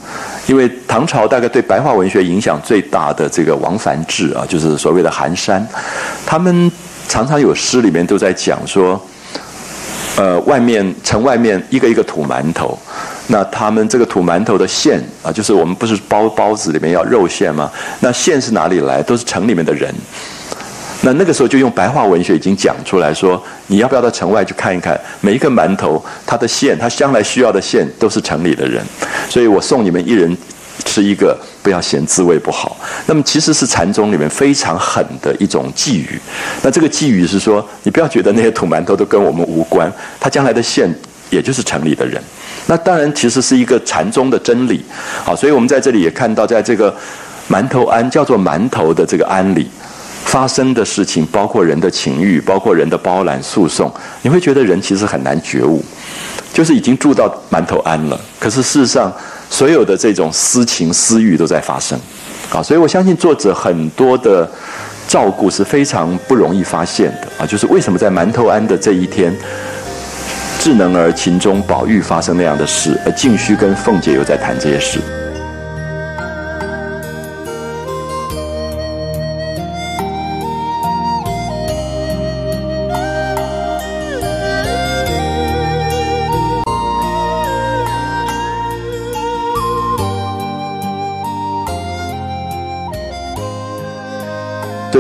因为唐朝大概对白话文学影响最大的这个王梵志啊，就是所谓的寒山，他们常常有诗里面都在讲说。呃，外面城外面一个一个土馒头，那他们这个土馒头的馅啊，就是我们不是包包子里面要肉馅吗？那馅是哪里来？都是城里面的人。那那个时候就用白话文学已经讲出来说，你要不要到城外去看一看？每一个馒头，它的馅，它将来需要的馅，都是城里的人。所以我送你们一人。吃一个，不要嫌滋味不好。那么其实是禅宗里面非常狠的一种寄语。那这个寄语是说，你不要觉得那些土馒头都跟我们无关，它将来的县也就是城里的人。那当然其实是一个禅宗的真理。好，所以我们在这里也看到，在这个馒头庵叫做馒头的这个庵里发生的事情，包括人的情欲，包括人的包揽诉讼，你会觉得人其实很难觉悟，就是已经住到馒头庵了。可是事实上。所有的这种私情私欲都在发生，啊，所以我相信作者很多的照顾是非常不容易发现的啊，就是为什么在馒头庵的这一天，智能儿情中宝玉发生那样的事，而静虚跟凤姐又在谈这些事。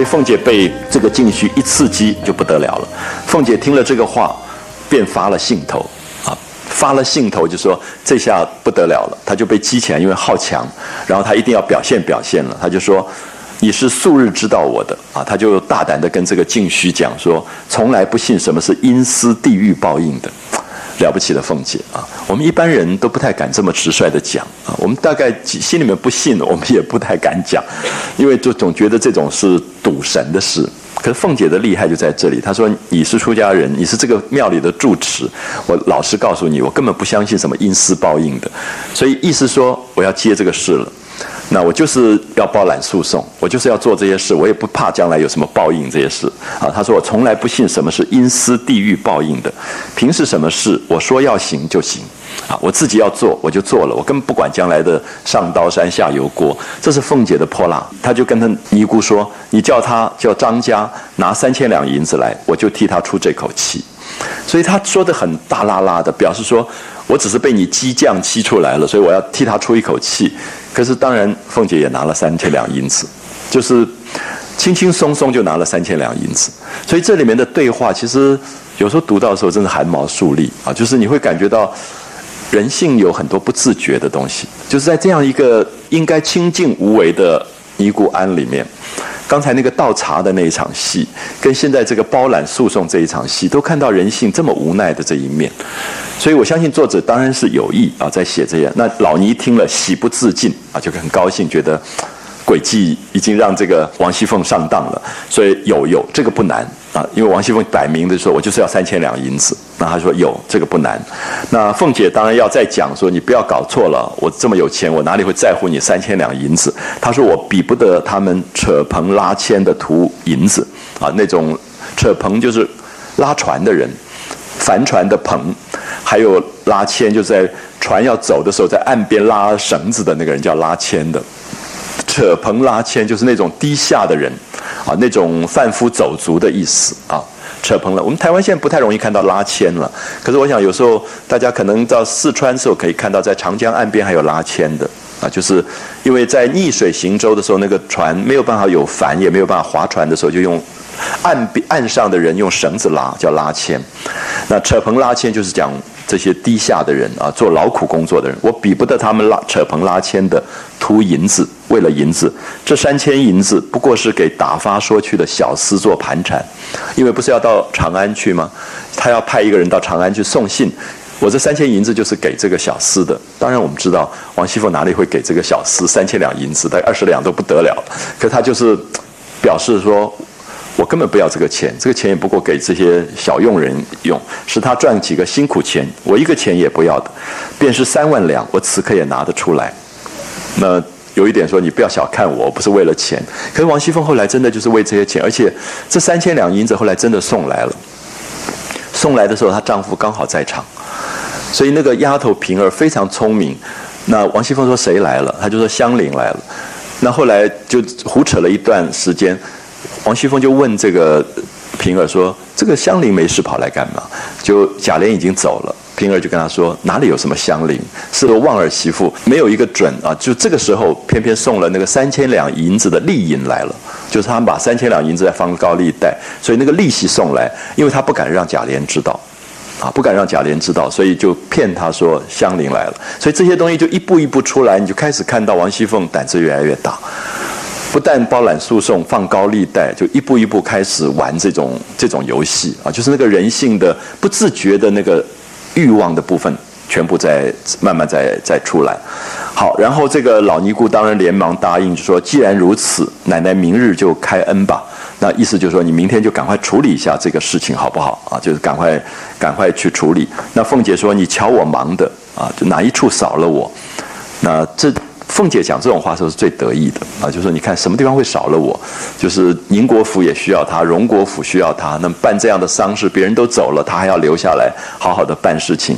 凤姐被这个静虚一刺激就不得了了。凤姐听了这个话，便发了兴头。啊，发了兴头就说这下不得了了，她就被激起来，因为好强，然后她一定要表现表现了，她就说你是素日知道我的。啊，她就大胆的跟这个静虚讲说，从来不信什么是阴司地狱报应的。了不起的凤姐啊！我们一般人都不太敢这么直率的讲啊。我们大概心里面不信，我们也不太敢讲，因为就总觉得这种是赌神的事。可是凤姐的厉害就在这里，她说：“你是出家人，你是这个庙里的住持，我老实告诉你，我根本不相信什么因私报应的。所以意思说，我要接这个事了。”那我就是要包揽诉讼，我就是要做这些事，我也不怕将来有什么报应这些事啊。他说我从来不信什么是阴司地狱报应的，平时什么事我说要行就行啊，我自己要做我就做了，我根本不管将来的上刀山下油锅。这是凤姐的泼辣，他就跟他尼姑说：“你叫他叫张家拿三千两银子来，我就替他出这口气。”所以他说的很大拉拉的，表示说我只是被你激将激出来了，所以我要替他出一口气。可是当然，凤姐也拿了三千两银子，就是轻轻松松就拿了三千两银子。所以这里面的对话，其实有时候读到的时候，真的汗毛竖立啊！就是你会感觉到人性有很多不自觉的东西，就是在这样一个应该清静无为的尼姑庵里面。刚才那个倒茶的那一场戏，跟现在这个包揽诉讼这一场戏，都看到人性这么无奈的这一面，所以我相信作者当然是有意啊，在写这样。那老倪听了喜不自禁啊，就很高兴，觉得。诡计已经让这个王熙凤上当了，所以有有这个不难啊，因为王熙凤摆明的说，我就是要三千两银子。那他说有这个不难。那凤姐当然要再讲说，你不要搞错了，我这么有钱，我哪里会在乎你三千两银子？他说我比不得他们扯棚拉纤的图银子啊，那种扯棚就是拉船的人，帆船的棚，还有拉纤就在船要走的时候在岸边拉绳子的那个人叫拉纤的。扯棚拉纤就是那种低下的人，啊，那种贩夫走卒的意思啊。扯棚了，我们台湾现在不太容易看到拉纤了。可是我想有时候大家可能到四川的时候可以看到，在长江岸边还有拉纤的啊，就是因为在逆水行舟的时候，那个船没有办法有帆，也没有办法划船的时候，就用岸边岸上的人用绳子拉，叫拉纤。那扯棚拉纤就是讲。这些低下的人啊，做劳苦工作的人，我比不得他们拉扯棚拉纤的图银子，为了银子，这三千银子不过是给打发说去的小厮做盘缠，因为不是要到长安去吗？他要派一个人到长安去送信，我这三千银子就是给这个小厮的。当然我们知道王熙凤哪里会给这个小厮三千两银子，大概二十两都不得了，可他就是表示说。我根本不要这个钱，这个钱也不过给这些小佣人用，是他赚几个辛苦钱，我一个钱也不要的，便是三万两，我此刻也拿得出来。那有一点说，你不要小看我，不是为了钱。可是王熙凤后来真的就是为这些钱，而且这三千两银子后来真的送来了。送来的时候，她丈夫刚好在场，所以那个丫头平儿非常聪明。那王熙凤说谁来了？她就说香菱来了。那后来就胡扯了一段时间。王熙凤就问这个平儿说：“这个香菱没事跑来干嘛？”就贾琏已经走了，平儿就跟他说：“哪里有什么香菱？是个旺儿媳妇，没有一个准啊！”就这个时候，偏偏送了那个三千两银子的利银来了，就是他们把三千两银子在放高利贷，所以那个利息送来，因为他不敢让贾琏知道，啊，不敢让贾琏知道，所以就骗他说香菱来了。所以这些东西就一步一步出来，你就开始看到王熙凤胆子越来越大。不但包揽诉讼、放高利贷，就一步一步开始玩这种这种游戏啊，就是那个人性的不自觉的那个欲望的部分，全部在慢慢在在出来。好，然后这个老尼姑当然连忙答应，就说既然如此，奶奶明日就开恩吧。那意思就是说，你明天就赶快处理一下这个事情，好不好啊？就是赶快赶快去处理。那凤姐说：“你瞧我忙的啊，就哪一处少了我？那这。”凤姐讲这种话的时候是最得意的啊，就说你看什么地方会少了我，就是宁国府也需要他，荣国府需要他，那么办这样的丧事，别人都走了，他还要留下来好好的办事情。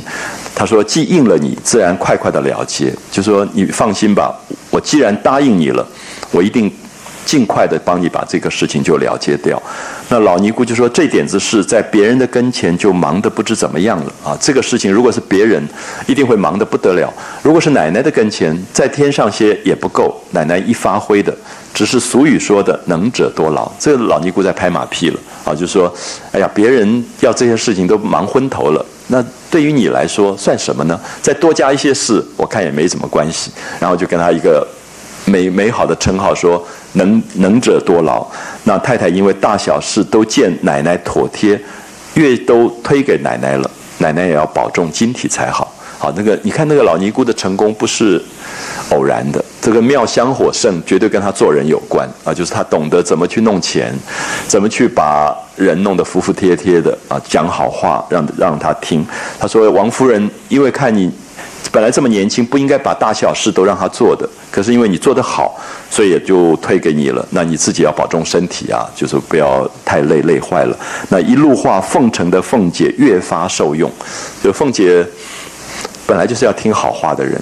他说既应了你，自然快快的了结，就说你放心吧，我既然答应你了，我一定。尽快的帮你把这个事情就了结掉。那老尼姑就说：“这点子事在别人的跟前就忙得不知怎么样了啊！这个事情如果是别人，一定会忙得不得了。如果是奶奶的跟前，再添上些也不够。奶奶一发挥的，只是俗语说的‘能者多劳’。这个老尼姑在拍马屁了啊！就说：‘哎呀，别人要这些事情都忙昏头了，那对于你来说算什么呢？再多加一些事，我看也没什么关系。’然后就跟他一个美美好的称号说。”能能者多劳，那太太因为大小事都见奶奶妥帖，越都推给奶奶了，奶奶也要保重晶体才好。好，那个你看那个老尼姑的成功不是偶然的，这个妙香火盛绝对跟她做人有关啊，就是她懂得怎么去弄钱，怎么去把人弄得服服帖帖的啊，讲好话让让他听。她说王夫人因为看你。本来这么年轻，不应该把大小事都让他做的。可是因为你做得好，所以也就推给你了。那你自己要保重身体啊，就是不要太累，累坏了。那一路话，奉承的凤姐越发受用。就凤姐本来就是要听好话的人，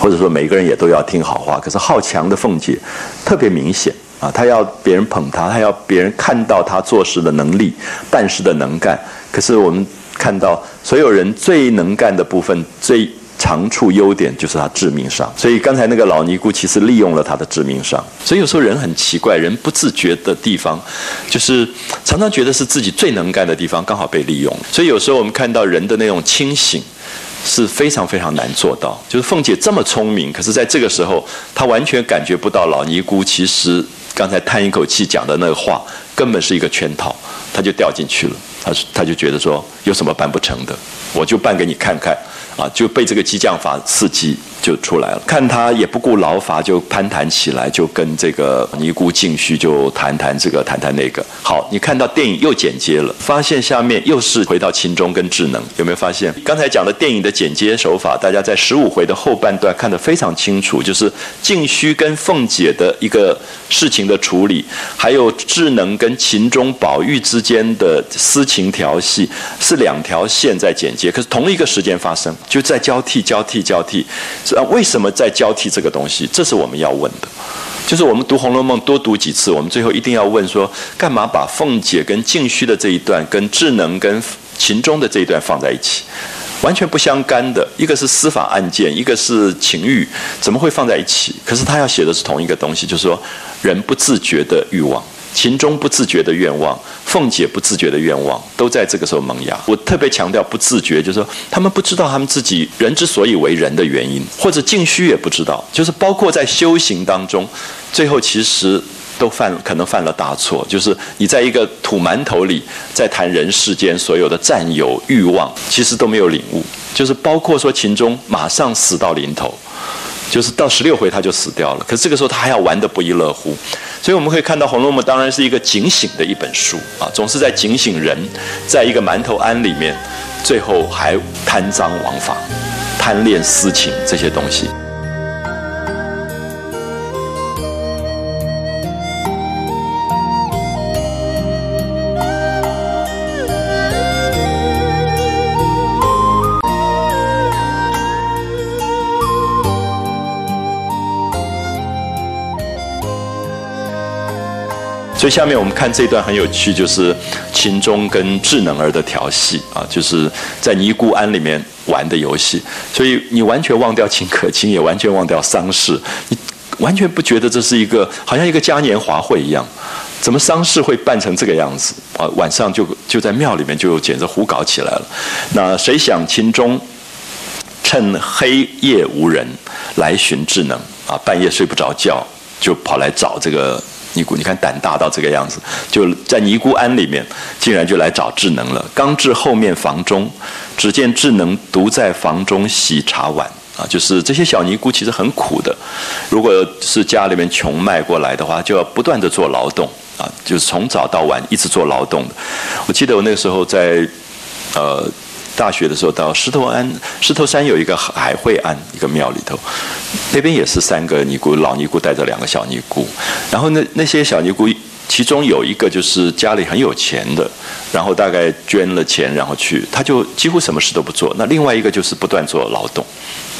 或者说每个人也都要听好话。可是好强的凤姐特别明显啊，她要别人捧她，她要别人看到她做事的能力、办事的能干。可是我们。看到所有人最能干的部分、最长处、优点，就是他致命伤。所以刚才那个老尼姑其实利用了他的致命伤。所以有时候人很奇怪，人不自觉的地方，就是常常觉得是自己最能干的地方刚好被利用。所以有时候我们看到人的那种清醒是非常非常难做到。就是凤姐这么聪明，可是在这个时候，她完全感觉不到老尼姑其实刚才叹一口气讲的那个话，根本是一个圈套，他就掉进去了。他他就觉得说有什么办不成的，我就办给你看看，啊，就被这个激将法刺激。就出来了，看他也不顾劳乏，就攀谈起来，就跟这个尼姑静虚就谈谈这个，谈谈那个。好，你看到电影又剪接了，发现下面又是回到秦钟跟智能，有没有发现？刚才讲的电影的剪接手法，大家在十五回的后半段看得非常清楚，就是静虚跟凤姐的一个事情的处理，还有智能跟秦钟、宝玉之间的私情调戏，是两条线在剪接，可是同一个时间发生，就在交替、交替、交替。啊，为什么在交替这个东西？这是我们要问的。就是我们读《红楼梦》多读几次，我们最后一定要问说：干嘛把凤姐跟静虚的这一段，跟智能跟秦钟的这一段放在一起？完全不相干的，一个是司法案件，一个是情欲，怎么会放在一起？可是他要写的是同一个东西，就是说人不自觉的欲望。秦钟不自觉的愿望，凤姐不自觉的愿望，都在这个时候萌芽。我特别强调不自觉，就是说他们不知道他们自己人之所以为人的原因，或者静虚也不知道，就是包括在修行当中，最后其实都犯可能犯了大错，就是你在一个土馒头里在谈人世间所有的占有欲望，其实都没有领悟，就是包括说秦钟马上死到临头。就是到十六回他就死掉了，可是这个时候他还要玩得不亦乐乎，所以我们可以看到《红楼梦》当然是一个警醒的一本书啊，总是在警醒人，在一个馒头庵里面，最后还贪赃枉法、贪恋私情这些东西。所以下面我们看这段很有趣，就是秦钟跟智能儿的调戏啊，就是在尼姑庵里面玩的游戏。所以你完全忘掉秦可卿，也完全忘掉丧事，你完全不觉得这是一个好像一个嘉年华会一样。怎么丧事会办成这个样子啊？晚上就就在庙里面就简直胡搞起来了。那谁想秦钟趁黑夜无人来寻智能啊？半夜睡不着觉，就跑来找这个。尼姑，你看胆大到这个样子，就在尼姑庵里面，竟然就来找智能了。刚至后面房中，只见智能独在房中洗茶碗啊，就是这些小尼姑其实很苦的。如果是家里面穷卖过来的话，就要不断的做劳动啊，就是从早到晚一直做劳动。我记得我那个时候在，呃。大学的时候到石头庵，石头山有一个海会庵，一个庙里头，那边也是三个尼姑，老尼姑带着两个小尼姑，然后那那些小尼姑，其中有一个就是家里很有钱的，然后大概捐了钱，然后去，他就几乎什么事都不做。那另外一个就是不断做劳动，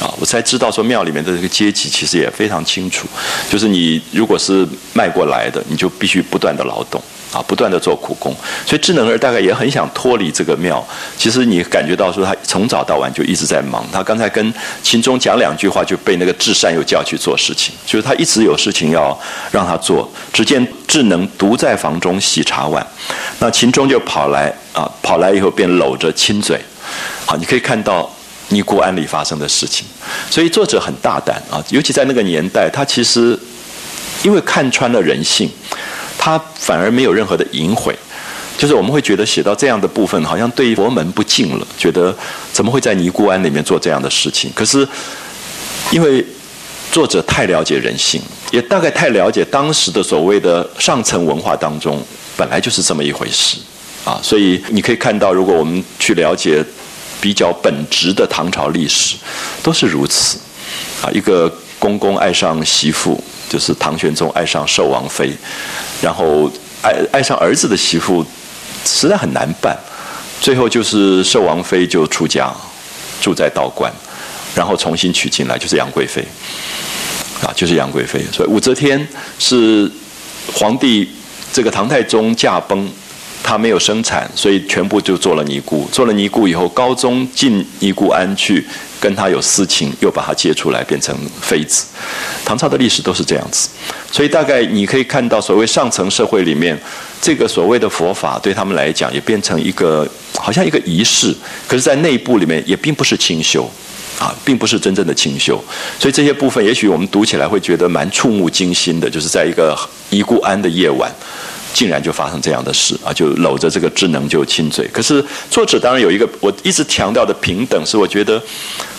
啊，我才知道说庙里面的这个阶级其实也非常清楚，就是你如果是卖过来的，你就必须不断的劳动。啊，不断的做苦工，所以智能儿大概也很想脱离这个庙。其实你感觉到说，他从早到晚就一直在忙。他刚才跟秦钟讲两句话，就被那个智善又叫去做事情，就是他一直有事情要让他做。只见智能独在房中洗茶碗，那秦钟就跑来啊，跑来以后便搂着亲嘴。好，你可以看到尼姑庵里发生的事情。所以作者很大胆啊，尤其在那个年代，他其实因为看穿了人性。他反而没有任何的隐晦，就是我们会觉得写到这样的部分，好像对佛门不敬了，觉得怎么会在尼姑庵里面做这样的事情？可是，因为作者太了解人性，也大概太了解当时的所谓的上层文化当中，本来就是这么一回事啊。所以你可以看到，如果我们去了解比较本质的唐朝历史，都是如此啊。一个公公爱上媳妇。就是唐玄宗爱上寿王妃，然后爱爱上儿子的媳妇，实在很难办。最后就是寿王妃就出家，住在道观，然后重新娶进来，就是杨贵妃，啊，就是杨贵妃。所以武则天是皇帝这个唐太宗驾崩。他没有生产，所以全部就做了尼姑。做了尼姑以后，高宗进尼姑庵去跟他有私情，又把他接出来变成妃子。唐朝的历史都是这样子，所以大概你可以看到，所谓上层社会里面，这个所谓的佛法对他们来讲也变成一个好像一个仪式，可是，在内部里面也并不是清修，啊，并不是真正的清修。所以这些部分，也许我们读起来会觉得蛮触目惊心的，就是在一个尼姑庵的夜晚。竟然就发生这样的事啊！就搂着这个智能就亲嘴。可是作者当然有一个我一直强调的平等，是我觉得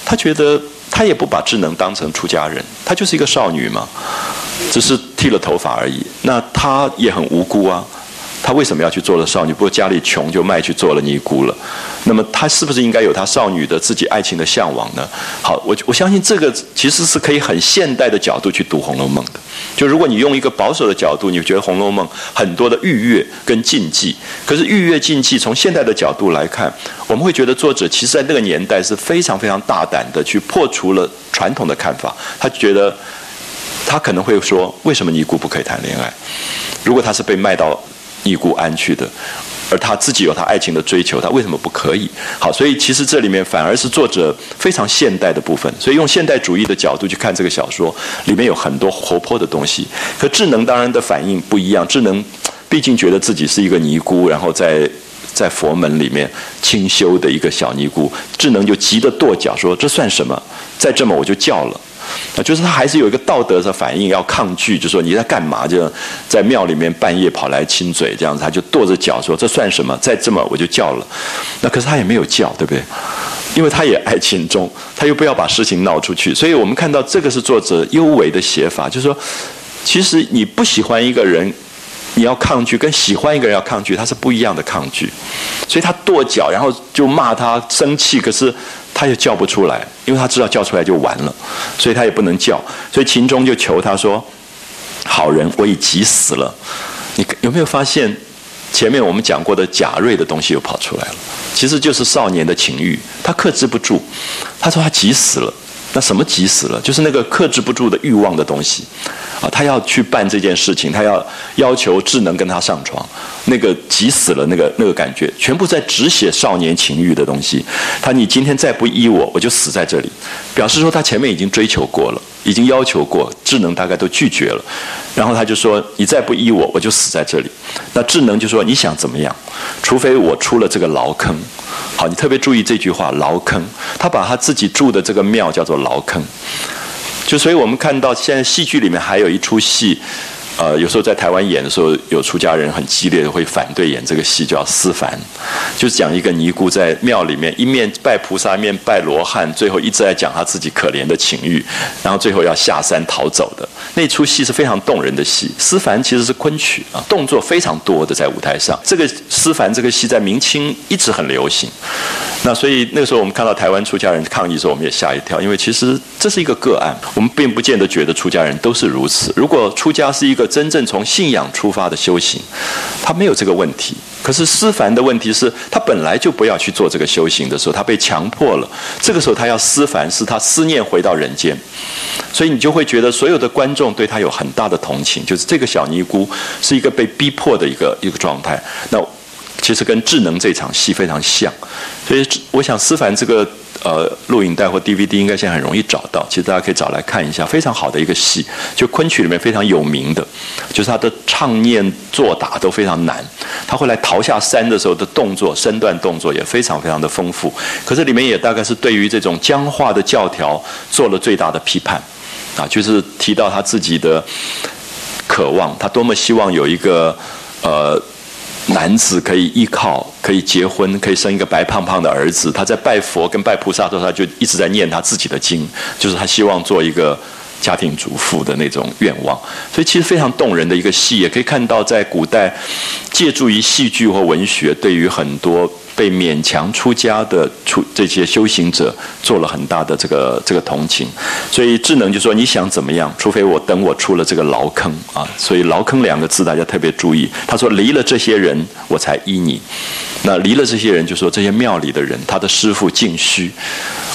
他觉得他也不把智能当成出家人，他就是一个少女嘛，只是剃了头发而已。那他也很无辜啊。她为什么要去做了少女？不过家里穷，就卖去做了尼姑了。那么她是不是应该有她少女的自己爱情的向往呢？好，我我相信这个其实是可以很现代的角度去读《红楼梦》的。就如果你用一个保守的角度，你觉得《红楼梦》很多的逾越跟禁忌，可是逾越禁忌从现代的角度来看，我们会觉得作者其实在那个年代是非常非常大胆的去破除了传统的看法。他觉得他可能会说：为什么尼姑不可以谈恋爱？如果他是被卖到。尼姑庵去的，而他自己有他爱情的追求，他为什么不可以？好，所以其实这里面反而是作者非常现代的部分，所以用现代主义的角度去看这个小说，里面有很多活泼的东西。可智能当然的反应不一样，智能。毕竟觉得自己是一个尼姑，然后在在佛门里面清修的一个小尼姑，智能就急得跺脚说：“这算什么？再这么我就叫了。”啊，就是他还是有一个道德的反应，要抗拒，就说你在干嘛？就在庙里面半夜跑来亲嘴这样子，他就跺着脚说：“这算什么？再这么我就叫了。”那可是他也没有叫，对不对？因为他也爱秦钟，他又不要把事情闹出去，所以我们看到这个是作者幽微的写法，就是说，其实你不喜欢一个人，你要抗拒，跟喜欢一个人要抗拒，他是不一样的抗拒。所以他跺脚，然后就骂他生气，可是他又叫不出来，因为他知道叫出来就完了，所以他也不能叫。所以秦钟就求他说：“好人，我已急死了。”你有没有发现？前面我们讲过的贾瑞的东西又跑出来了，其实就是少年的情欲，他克制不住。他说他急死了，那什么急死了？就是那个克制不住的欲望的东西，啊，他要去办这件事情，他要要求智能跟他上床，那个急死了，那个那个感觉，全部在只写少年情欲的东西。他你今天再不依我，我就死在这里，表示说他前面已经追求过了。已经要求过，智能大概都拒绝了，然后他就说：“你再不依我，我就死在这里。”那智能就说：“你想怎么样？除非我出了这个牢坑。”好，你特别注意这句话“牢坑”，他把他自己住的这个庙叫做牢坑。就所以我们看到现在戏剧里面还有一出戏。呃，有时候在台湾演的时候，有出家人很激烈的会反对演这个戏，叫《思凡》，就是讲一个尼姑在庙里面一面拜菩萨，一面拜罗汉，最后一直在讲他自己可怜的情欲，然后最后要下山逃走的那出戏是非常动人的戏。思凡其实是昆曲啊，动作非常多的在舞台上。这个思凡这个戏在明清一直很流行。那所以那个时候我们看到台湾出家人抗议的时候，我们也吓一跳，因为其实这是一个个案，我们并不见得觉得出家人都是如此。如果出家是一个真正从信仰出发的修行，他没有这个问题。可是思凡的问题是他本来就不要去做这个修行的时候，他被强迫了。这个时候他要思凡，是他思念回到人间，所以你就会觉得所有的观众对他有很大的同情，就是这个小尼姑是一个被逼迫的一个一个状态。那。其实跟智能这场戏非常像，所以我想思凡这个呃录影带或 DVD 应该现在很容易找到，其实大家可以找来看一下，非常好的一个戏，就昆曲里面非常有名的，就是他的唱念做打都非常难，他后来逃下山的时候的动作身段动作也非常非常的丰富，可是里面也大概是对于这种僵化的教条做了最大的批判，啊，就是提到他自己的渴望，他多么希望有一个呃。男子可以依靠，可以结婚，可以生一个白胖胖的儿子。他在拜佛跟拜菩萨的时候，他就一直在念他自己的经，就是他希望做一个家庭主妇的那种愿望。所以其实非常动人的一个戏，也可以看到在古代借助于戏剧或文学，对于很多。被勉强出家的出这些修行者做了很大的这个这个同情，所以智能就说你想怎么样？除非我等我出了这个牢坑啊！所以牢坑两个字大家特别注意。他说离了这些人我才依你，那离了这些人就说这些庙里的人，他的师傅净虚，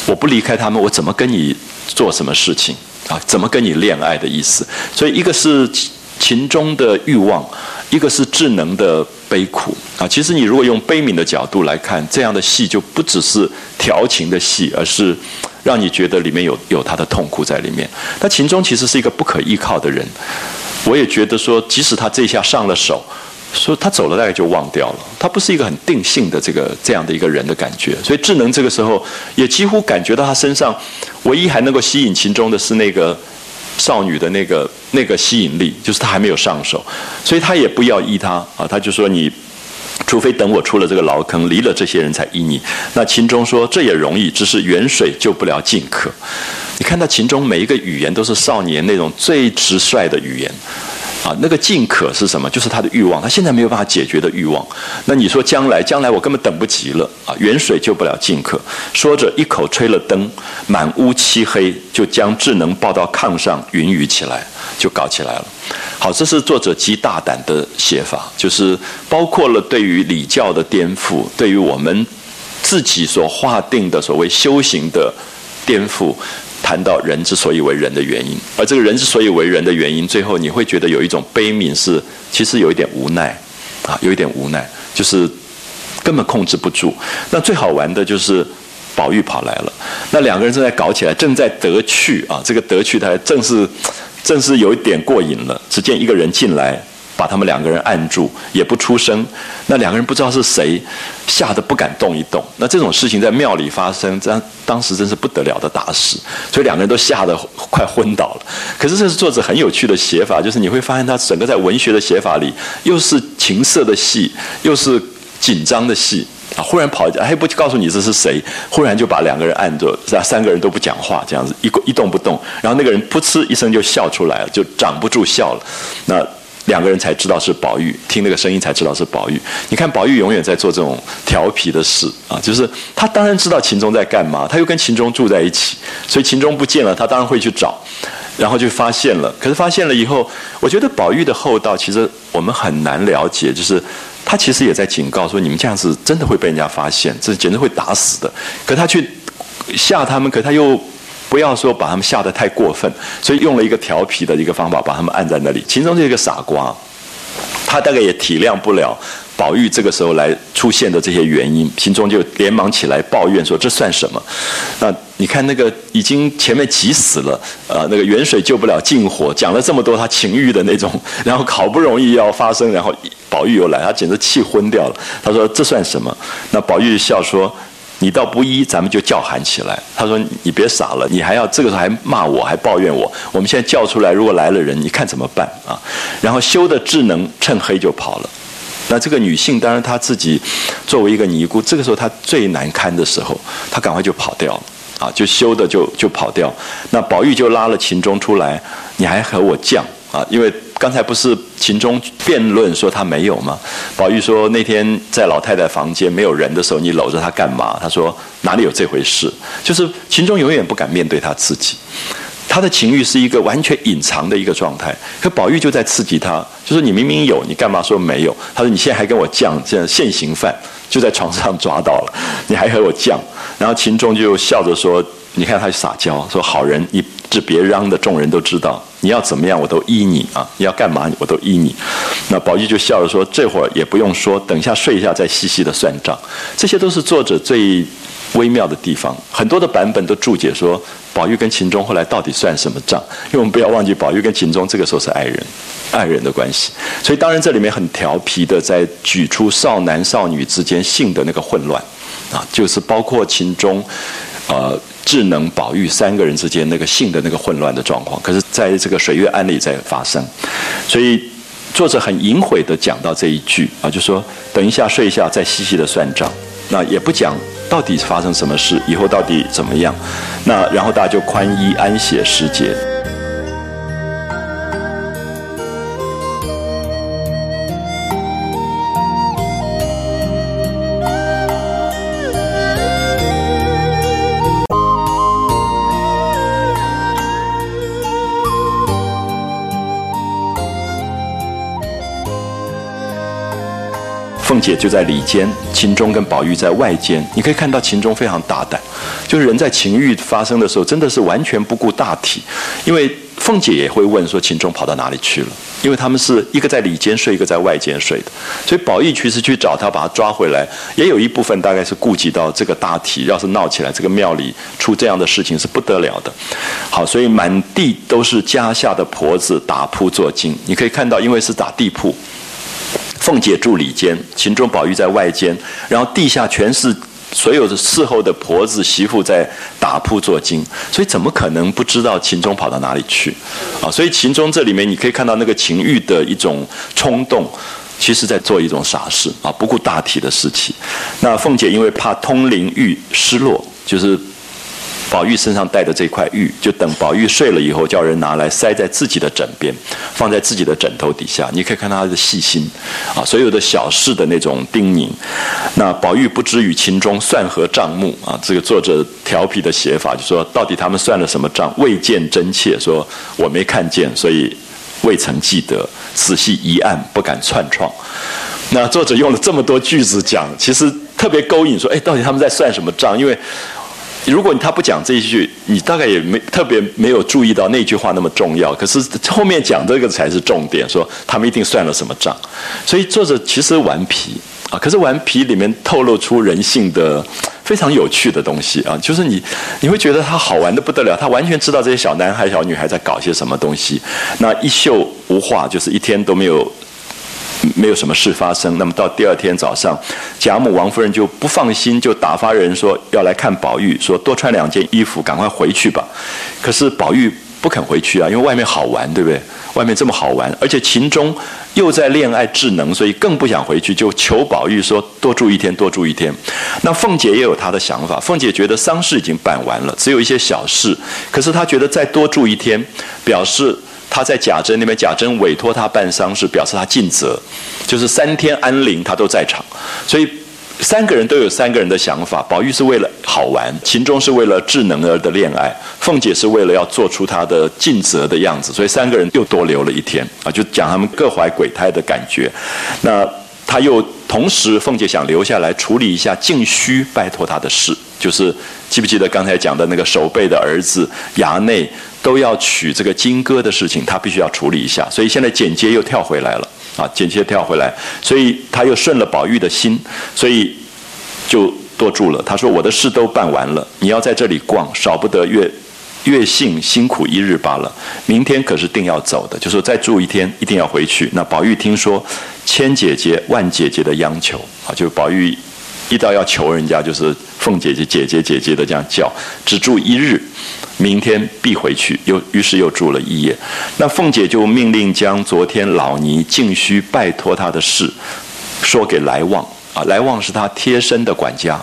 我不离开他们，我怎么跟你做什么事情啊？怎么跟你恋爱的意思？所以一个是情中的欲望。一个是智能的悲苦啊，其实你如果用悲悯的角度来看，这样的戏就不只是调情的戏，而是让你觉得里面有有他的痛苦在里面。那秦钟其实是一个不可依靠的人，我也觉得说，即使他这下上了手，说他走了大概就忘掉了，他不是一个很定性的这个这样的一个人的感觉。所以智能这个时候也几乎感觉到他身上唯一还能够吸引秦钟的是那个。少女的那个那个吸引力，就是他还没有上手，所以他也不要依他啊，他就说你，除非等我出了这个牢坑，离了这些人才依你。那秦钟说这也容易，只是远水救不了近渴。你看到秦钟每一个语言都是少年那种最直率的语言。啊，那个尽可是什么？就是他的欲望，他现在没有办法解决的欲望。那你说将来，将来我根本等不及了啊！远水救不了近渴。说着，一口吹了灯，满屋漆黑，就将智能抱到炕上，云雨起来，就搞起来了。好，这是作者极大胆的写法，就是包括了对于礼教的颠覆，对于我们自己所划定的所谓修行的颠覆。谈到人之所以为人的原因，而这个人之所以为人的原因，最后你会觉得有一种悲悯，是其实有一点无奈，啊，有一点无奈，就是根本控制不住。那最好玩的就是宝玉跑来了，那两个人正在搞起来，正在得趣啊，这个得趣他正是正是有一点过瘾了。只见一个人进来，把他们两个人按住，也不出声。那两个人不知道是谁，吓得不敢动一动。那这种事情在庙里发生，当当时真是不得了的大事，所以两个人都吓得快昏倒了。可是这是作者很有趣的写法，就是你会发现他整个在文学的写法里，又是情色的戏，又是紧张的戏。啊！忽然跑，还不告诉你这是谁？忽然就把两个人按住，是三个人都不讲话，这样子一一动不动。然后那个人噗嗤一声就笑出来了，就掌不住笑了。那两个人才知道是宝玉，听那个声音才知道是宝玉。你看宝玉永远在做这种调皮的事啊，就是他当然知道秦钟在干嘛，他又跟秦钟住在一起，所以秦钟不见了，他当然会去找，然后就发现了。可是发现了以后，我觉得宝玉的厚道其实我们很难了解，就是。他其实也在警告说：“你们这样子真的会被人家发现，这简直会打死的。”可他去吓他们，可他又不要说把他们吓得太过分，所以用了一个调皮的一个方法，把他们按在那里。其中这个傻瓜，他大概也体谅不了。宝玉这个时候来出现的这些原因，心中就连忙起来抱怨说：“这算什么？那你看那个已经前面急死了，呃，那个远水救不了近火，讲了这么多他情欲的那种，[laughs] 然后好不容易要发生，然后宝玉又来，他简直气昏掉了。他说这算什么？那宝玉笑说：你倒不依，咱们就叫喊起来。他说你别傻了，你还要这个时候还骂我，还抱怨我。我们现在叫出来，如果来了人，你看怎么办啊？然后修的智能趁黑就跑了。”那这个女性当然她自己作为一个尼姑，这个时候她最难堪的时候，她赶快就跑掉了啊，就羞的就就跑掉。那宝玉就拉了秦钟出来，你还和我犟啊？因为刚才不是秦钟辩论说他没有吗？宝玉说那天在老太太房间没有人的时候，你搂着她干嘛？他说哪里有这回事？就是秦钟永远不敢面对他自己。他的情欲是一个完全隐藏的一个状态，可宝玉就在刺激他，就说你明明有，你干嘛说没有？他说你现在还跟我犟，这样现行犯就在床上抓到了，你还和我犟。然后秦钟就笑着说：“你看他撒娇，说好人，你这别嚷的，众人都知道，你要怎么样我都依你啊，你要干嘛我都依你。”那宝玉就笑着说：“这会儿也不用说，等一下睡一下再细细的算账。”这些都是作者最。微妙的地方，很多的版本都注解说，宝玉跟秦钟后来到底算什么账？因为我们不要忘记，宝玉跟秦钟这个时候是爱人，爱人的关系。所以当然这里面很调皮的在举出少男少女之间性的那个混乱，啊，就是包括秦钟、呃智能、宝玉三个人之间那个性的那个混乱的状况。可是在这个水月庵里在发生，所以作者很隐晦的讲到这一句啊，就说等一下睡一下再细细的算账，那也不讲。到底发生什么事？以后到底怎么样？那然后大家就宽衣安歇时节。凤姐就在里间，秦钟跟宝玉在外间。你可以看到秦钟非常大胆，就是人在情欲发生的时候，真的是完全不顾大体。因为凤姐也会问说秦钟跑到哪里去了，因为他们是一个在里间睡，一个在外间睡的。所以宝玉其实去找他，把他抓回来，也有一部分大概是顾及到这个大体。要是闹起来，这个庙里出这样的事情是不得了的。好，所以满地都是家下的婆子打铺做金。你可以看到，因为是打地铺。凤姐住里间，秦钟宝玉在外间，然后地下全是所有的伺候的婆子媳妇在打铺做经，所以怎么可能不知道秦钟跑到哪里去？啊，所以秦钟这里面你可以看到那个情欲的一种冲动，其实在做一种傻事啊，不顾大体的事情。那凤姐因为怕通灵玉失落，就是。宝玉身上带的这块玉，就等宝玉睡了以后，叫人拿来塞在自己的枕边，放在自己的枕头底下。你可以看他的细心，啊，所有的小事的那种叮咛。那宝玉不知与秦钟算何账目啊？这个作者调皮的写法，就说到底他们算了什么账？未见真切，说我没看见，所以未曾记得，仔细一案不敢串创。那作者用了这么多句子讲，其实特别勾引，说哎，到底他们在算什么账？因为如果他不讲这一句，你大概也没特别没有注意到那句话那么重要。可是后面讲这个才是重点，说他们一定算了什么账。所以作者其实顽皮啊，可是顽皮里面透露出人性的非常有趣的东西啊，就是你你会觉得他好玩的不得了，他完全知道这些小男孩小女孩在搞些什么东西。那一宿无话，就是一天都没有没有什么事发生。那么到第二天早上，贾母、王夫人就不放心，就打发人说要来看宝玉，说多穿两件衣服，赶快回去吧。可是宝玉不肯回去啊，因为外面好玩，对不对？外面这么好玩，而且秦钟又在恋爱智能，所以更不想回去，就求宝玉说多住一天，多住一天。那凤姐也有她的想法，凤姐觉得丧事已经办完了，只有一些小事，可是她觉得再多住一天，表示。他在贾珍那边，贾珍委托他办丧事，表示他尽责，就是三天安灵，他都在场。所以三个人都有三个人的想法。宝玉是为了好玩，秦钟是为了智能儿的恋爱，凤姐是为了要做出她的尽责的样子。所以三个人又多留了一天啊，就讲他们各怀鬼胎的感觉。那他又同时，凤姐想留下来处理一下静虚拜托他的事，就是记不记得刚才讲的那个守备的儿子衙内。都要娶这个金戈的事情，他必须要处理一下，所以现在简洁又跳回来了啊，简洁跳回来，所以他又顺了宝玉的心，所以就多住了。他说：“我的事都办完了，你要在这里逛，少不得月月幸辛苦一日罢了。明天可是定要走的，就说再住一天，一定要回去。那宝玉听说千姐姐万姐姐的央求啊，就宝玉一到要求人家，就是凤姐姐、姐姐、姐姐的这样叫，只住一日。”明天必回去，又于是又住了一夜。那凤姐就命令将昨天老尼静虚拜托他的事，说给来旺啊，来旺是他贴身的管家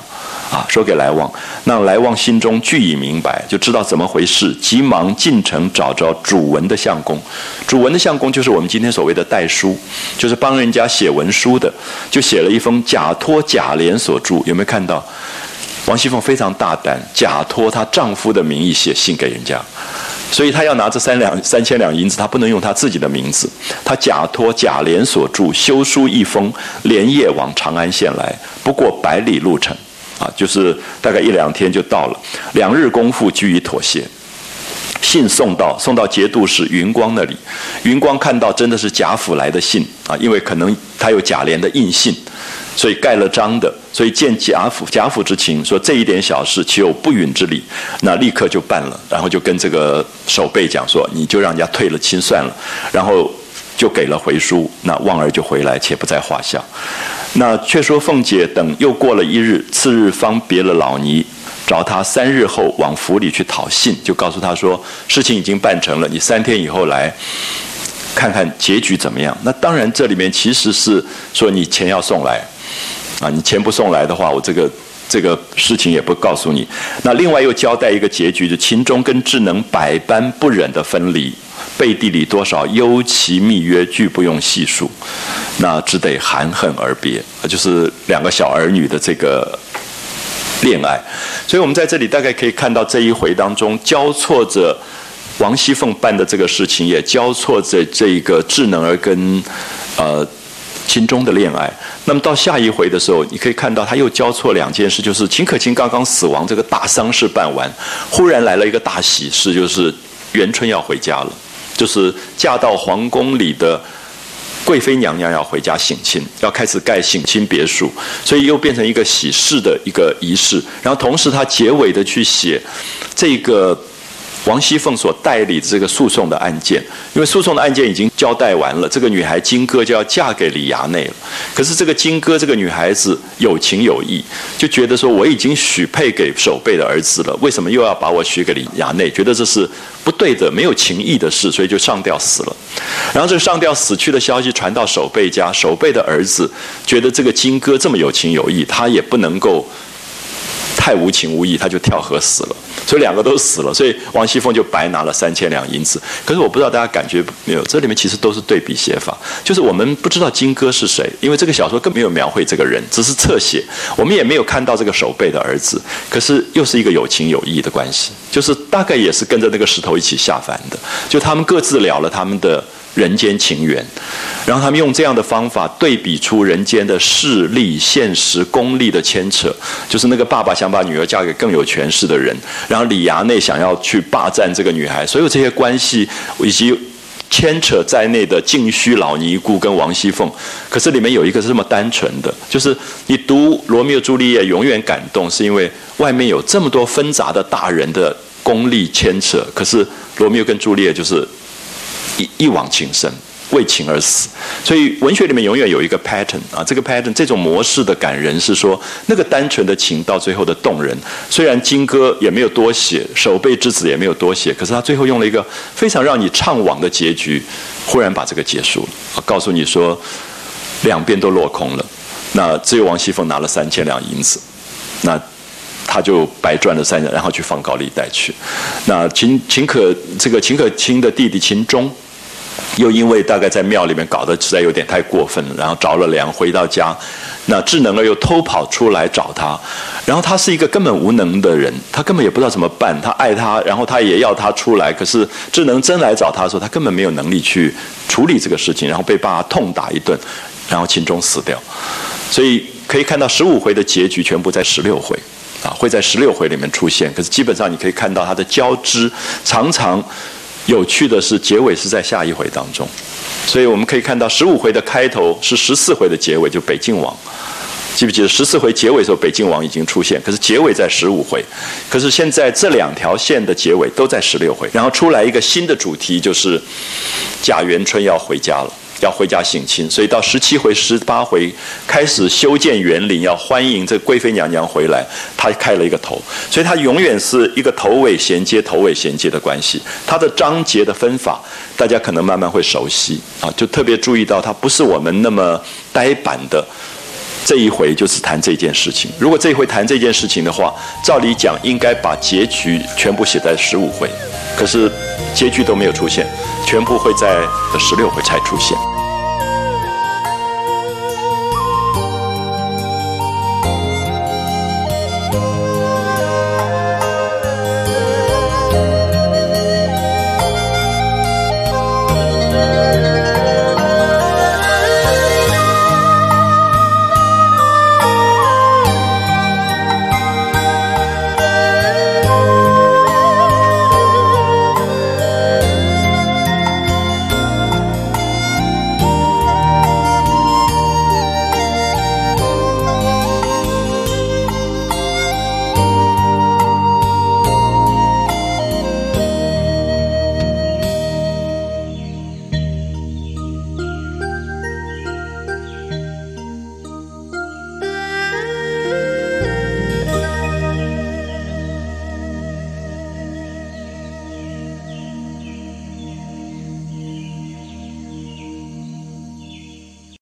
啊，说给来旺。那来旺心中俱已明白，就知道怎么回事，急忙进城找着主文的相公。主文的相公就是我们今天所谓的代书，就是帮人家写文书的，就写了一封假托贾琏所著，有没有看到？王熙凤非常大胆，假托她丈夫的名义写信给人家，所以她要拿这三两三千两银子，她不能用她自己的名字，她假托贾琏所著修书一封，连夜往长安县来，不过百里路程，啊，就是大概一两天就到了，两日功夫居于妥协。信送到，送到节度使云光那里，云光看到真的是贾府来的信啊，因为可能他有贾琏的印信。所以盖了章的，所以见贾府贾府之情，说这一点小事岂有不允之理？那立刻就办了，然后就跟这个守备讲说，你就让人家退了亲算了，然后就给了回书，那旺儿就回来，且不在话下。那却说凤姐等又过了一日，次日方别了老尼，找他三日后往府里去讨信，就告诉他说事情已经办成了，你三天以后来。看看结局怎么样？那当然，这里面其实是说你钱要送来，啊，你钱不送来的话，我这个这个事情也不告诉你。那另外又交代一个结局，就秦钟跟智能百般不忍的分离，背地里多少幽奇密约，俱不用细数，那只得含恨而别。啊就是两个小儿女的这个恋爱，所以我们在这里大概可以看到这一回当中交错着。王熙凤办的这个事情也交错着这个智能儿跟呃秦钟的恋爱。那么到下一回的时候，你可以看到他又交错两件事，就是秦可卿刚刚死亡，这个大丧事办完，忽然来了一个大喜事，就是元春要回家了，就是嫁到皇宫里的贵妃娘娘要回家省亲，要开始盖省亲别墅，所以又变成一个喜事的一个仪式。然后同时他结尾的去写这个。王熙凤所代理的这个诉讼的案件，因为诉讼的案件已经交代完了，这个女孩金哥就要嫁给李衙内了。可是这个金哥这个女孩子有情有义，就觉得说我已经许配给守备的儿子了，为什么又要把我许给李衙内？觉得这是不对的，没有情义的事，所以就上吊死了。然后这个上吊死去的消息传到守备家，守备的儿子觉得这个金哥这么有情有义，他也不能够。太无情无义，他就跳河死了，所以两个都死了，所以王熙凤就白拿了三千两银子。可是我不知道大家感觉没有，这里面其实都是对比写法，就是我们不知道金哥是谁，因为这个小说更没有描绘这个人，只是侧写，我们也没有看到这个守备的儿子，可是又是一个有情有义的关系，就是大概也是跟着那个石头一起下凡的，就他们各自了了他们的。人间情缘，然后他们用这样的方法对比出人间的势力、现实、功利的牵扯，就是那个爸爸想把女儿嫁给更有权势的人，然后李衙内想要去霸占这个女孩，所有这些关系以及牵扯在内的静虚老尼姑跟王熙凤，可是里面有一个是这么单纯的，就是你读罗密欧朱丽叶永远感动，是因为外面有这么多纷杂的大人的功利牵扯，可是罗密欧跟朱丽叶就是。一一往情深为情而死，所以文学里面永远有一个 pattern 啊，这个 pattern 这种模式的感人是说，那个单纯的情到最后的动人。虽然金戈也没有多写，守备之子也没有多写，可是他最后用了一个非常让你怅惘的结局，忽然把这个结束了，告诉你说，两边都落空了。那只有王熙凤拿了三千两银子，那他就白赚了三千，然后去放高利贷去。那秦秦可这个秦可卿的弟弟秦钟。又因为大概在庙里面搞得实在有点太过分了，然后着了凉，回到家，那智能儿又偷跑出来找他，然后他是一个根本无能的人，他根本也不知道怎么办，他爱他，然后他也要他出来，可是智能真来找他的时候，他根本没有能力去处理这个事情，然后被爸爸痛打一顿，然后秦钟死掉，所以可以看到十五回的结局全部在十六回，啊，会在十六回里面出现，可是基本上你可以看到它的交织常常。有趣的是，结尾是在下一回当中，所以我们可以看到十五回的开头是十四回的结尾，就北静王。记不记得十四回结尾的时候，北静王已经出现，可是结尾在十五回，可是现在这两条线的结尾都在十六回，然后出来一个新的主题，就是贾元春要回家了。要回家省亲，所以到十七回、十八回开始修建园林，要欢迎这贵妃娘娘回来。她开了一个头，所以她永远是一个头尾衔接、头尾衔接的关系。她的章节的分法，大家可能慢慢会熟悉啊，就特别注意到，她不是我们那么呆板的。这一回就是谈这件事情。如果这一回谈这件事情的话，照理讲应该把结局全部写在十五回，可是结局都没有出现。全部会在十六回才出现。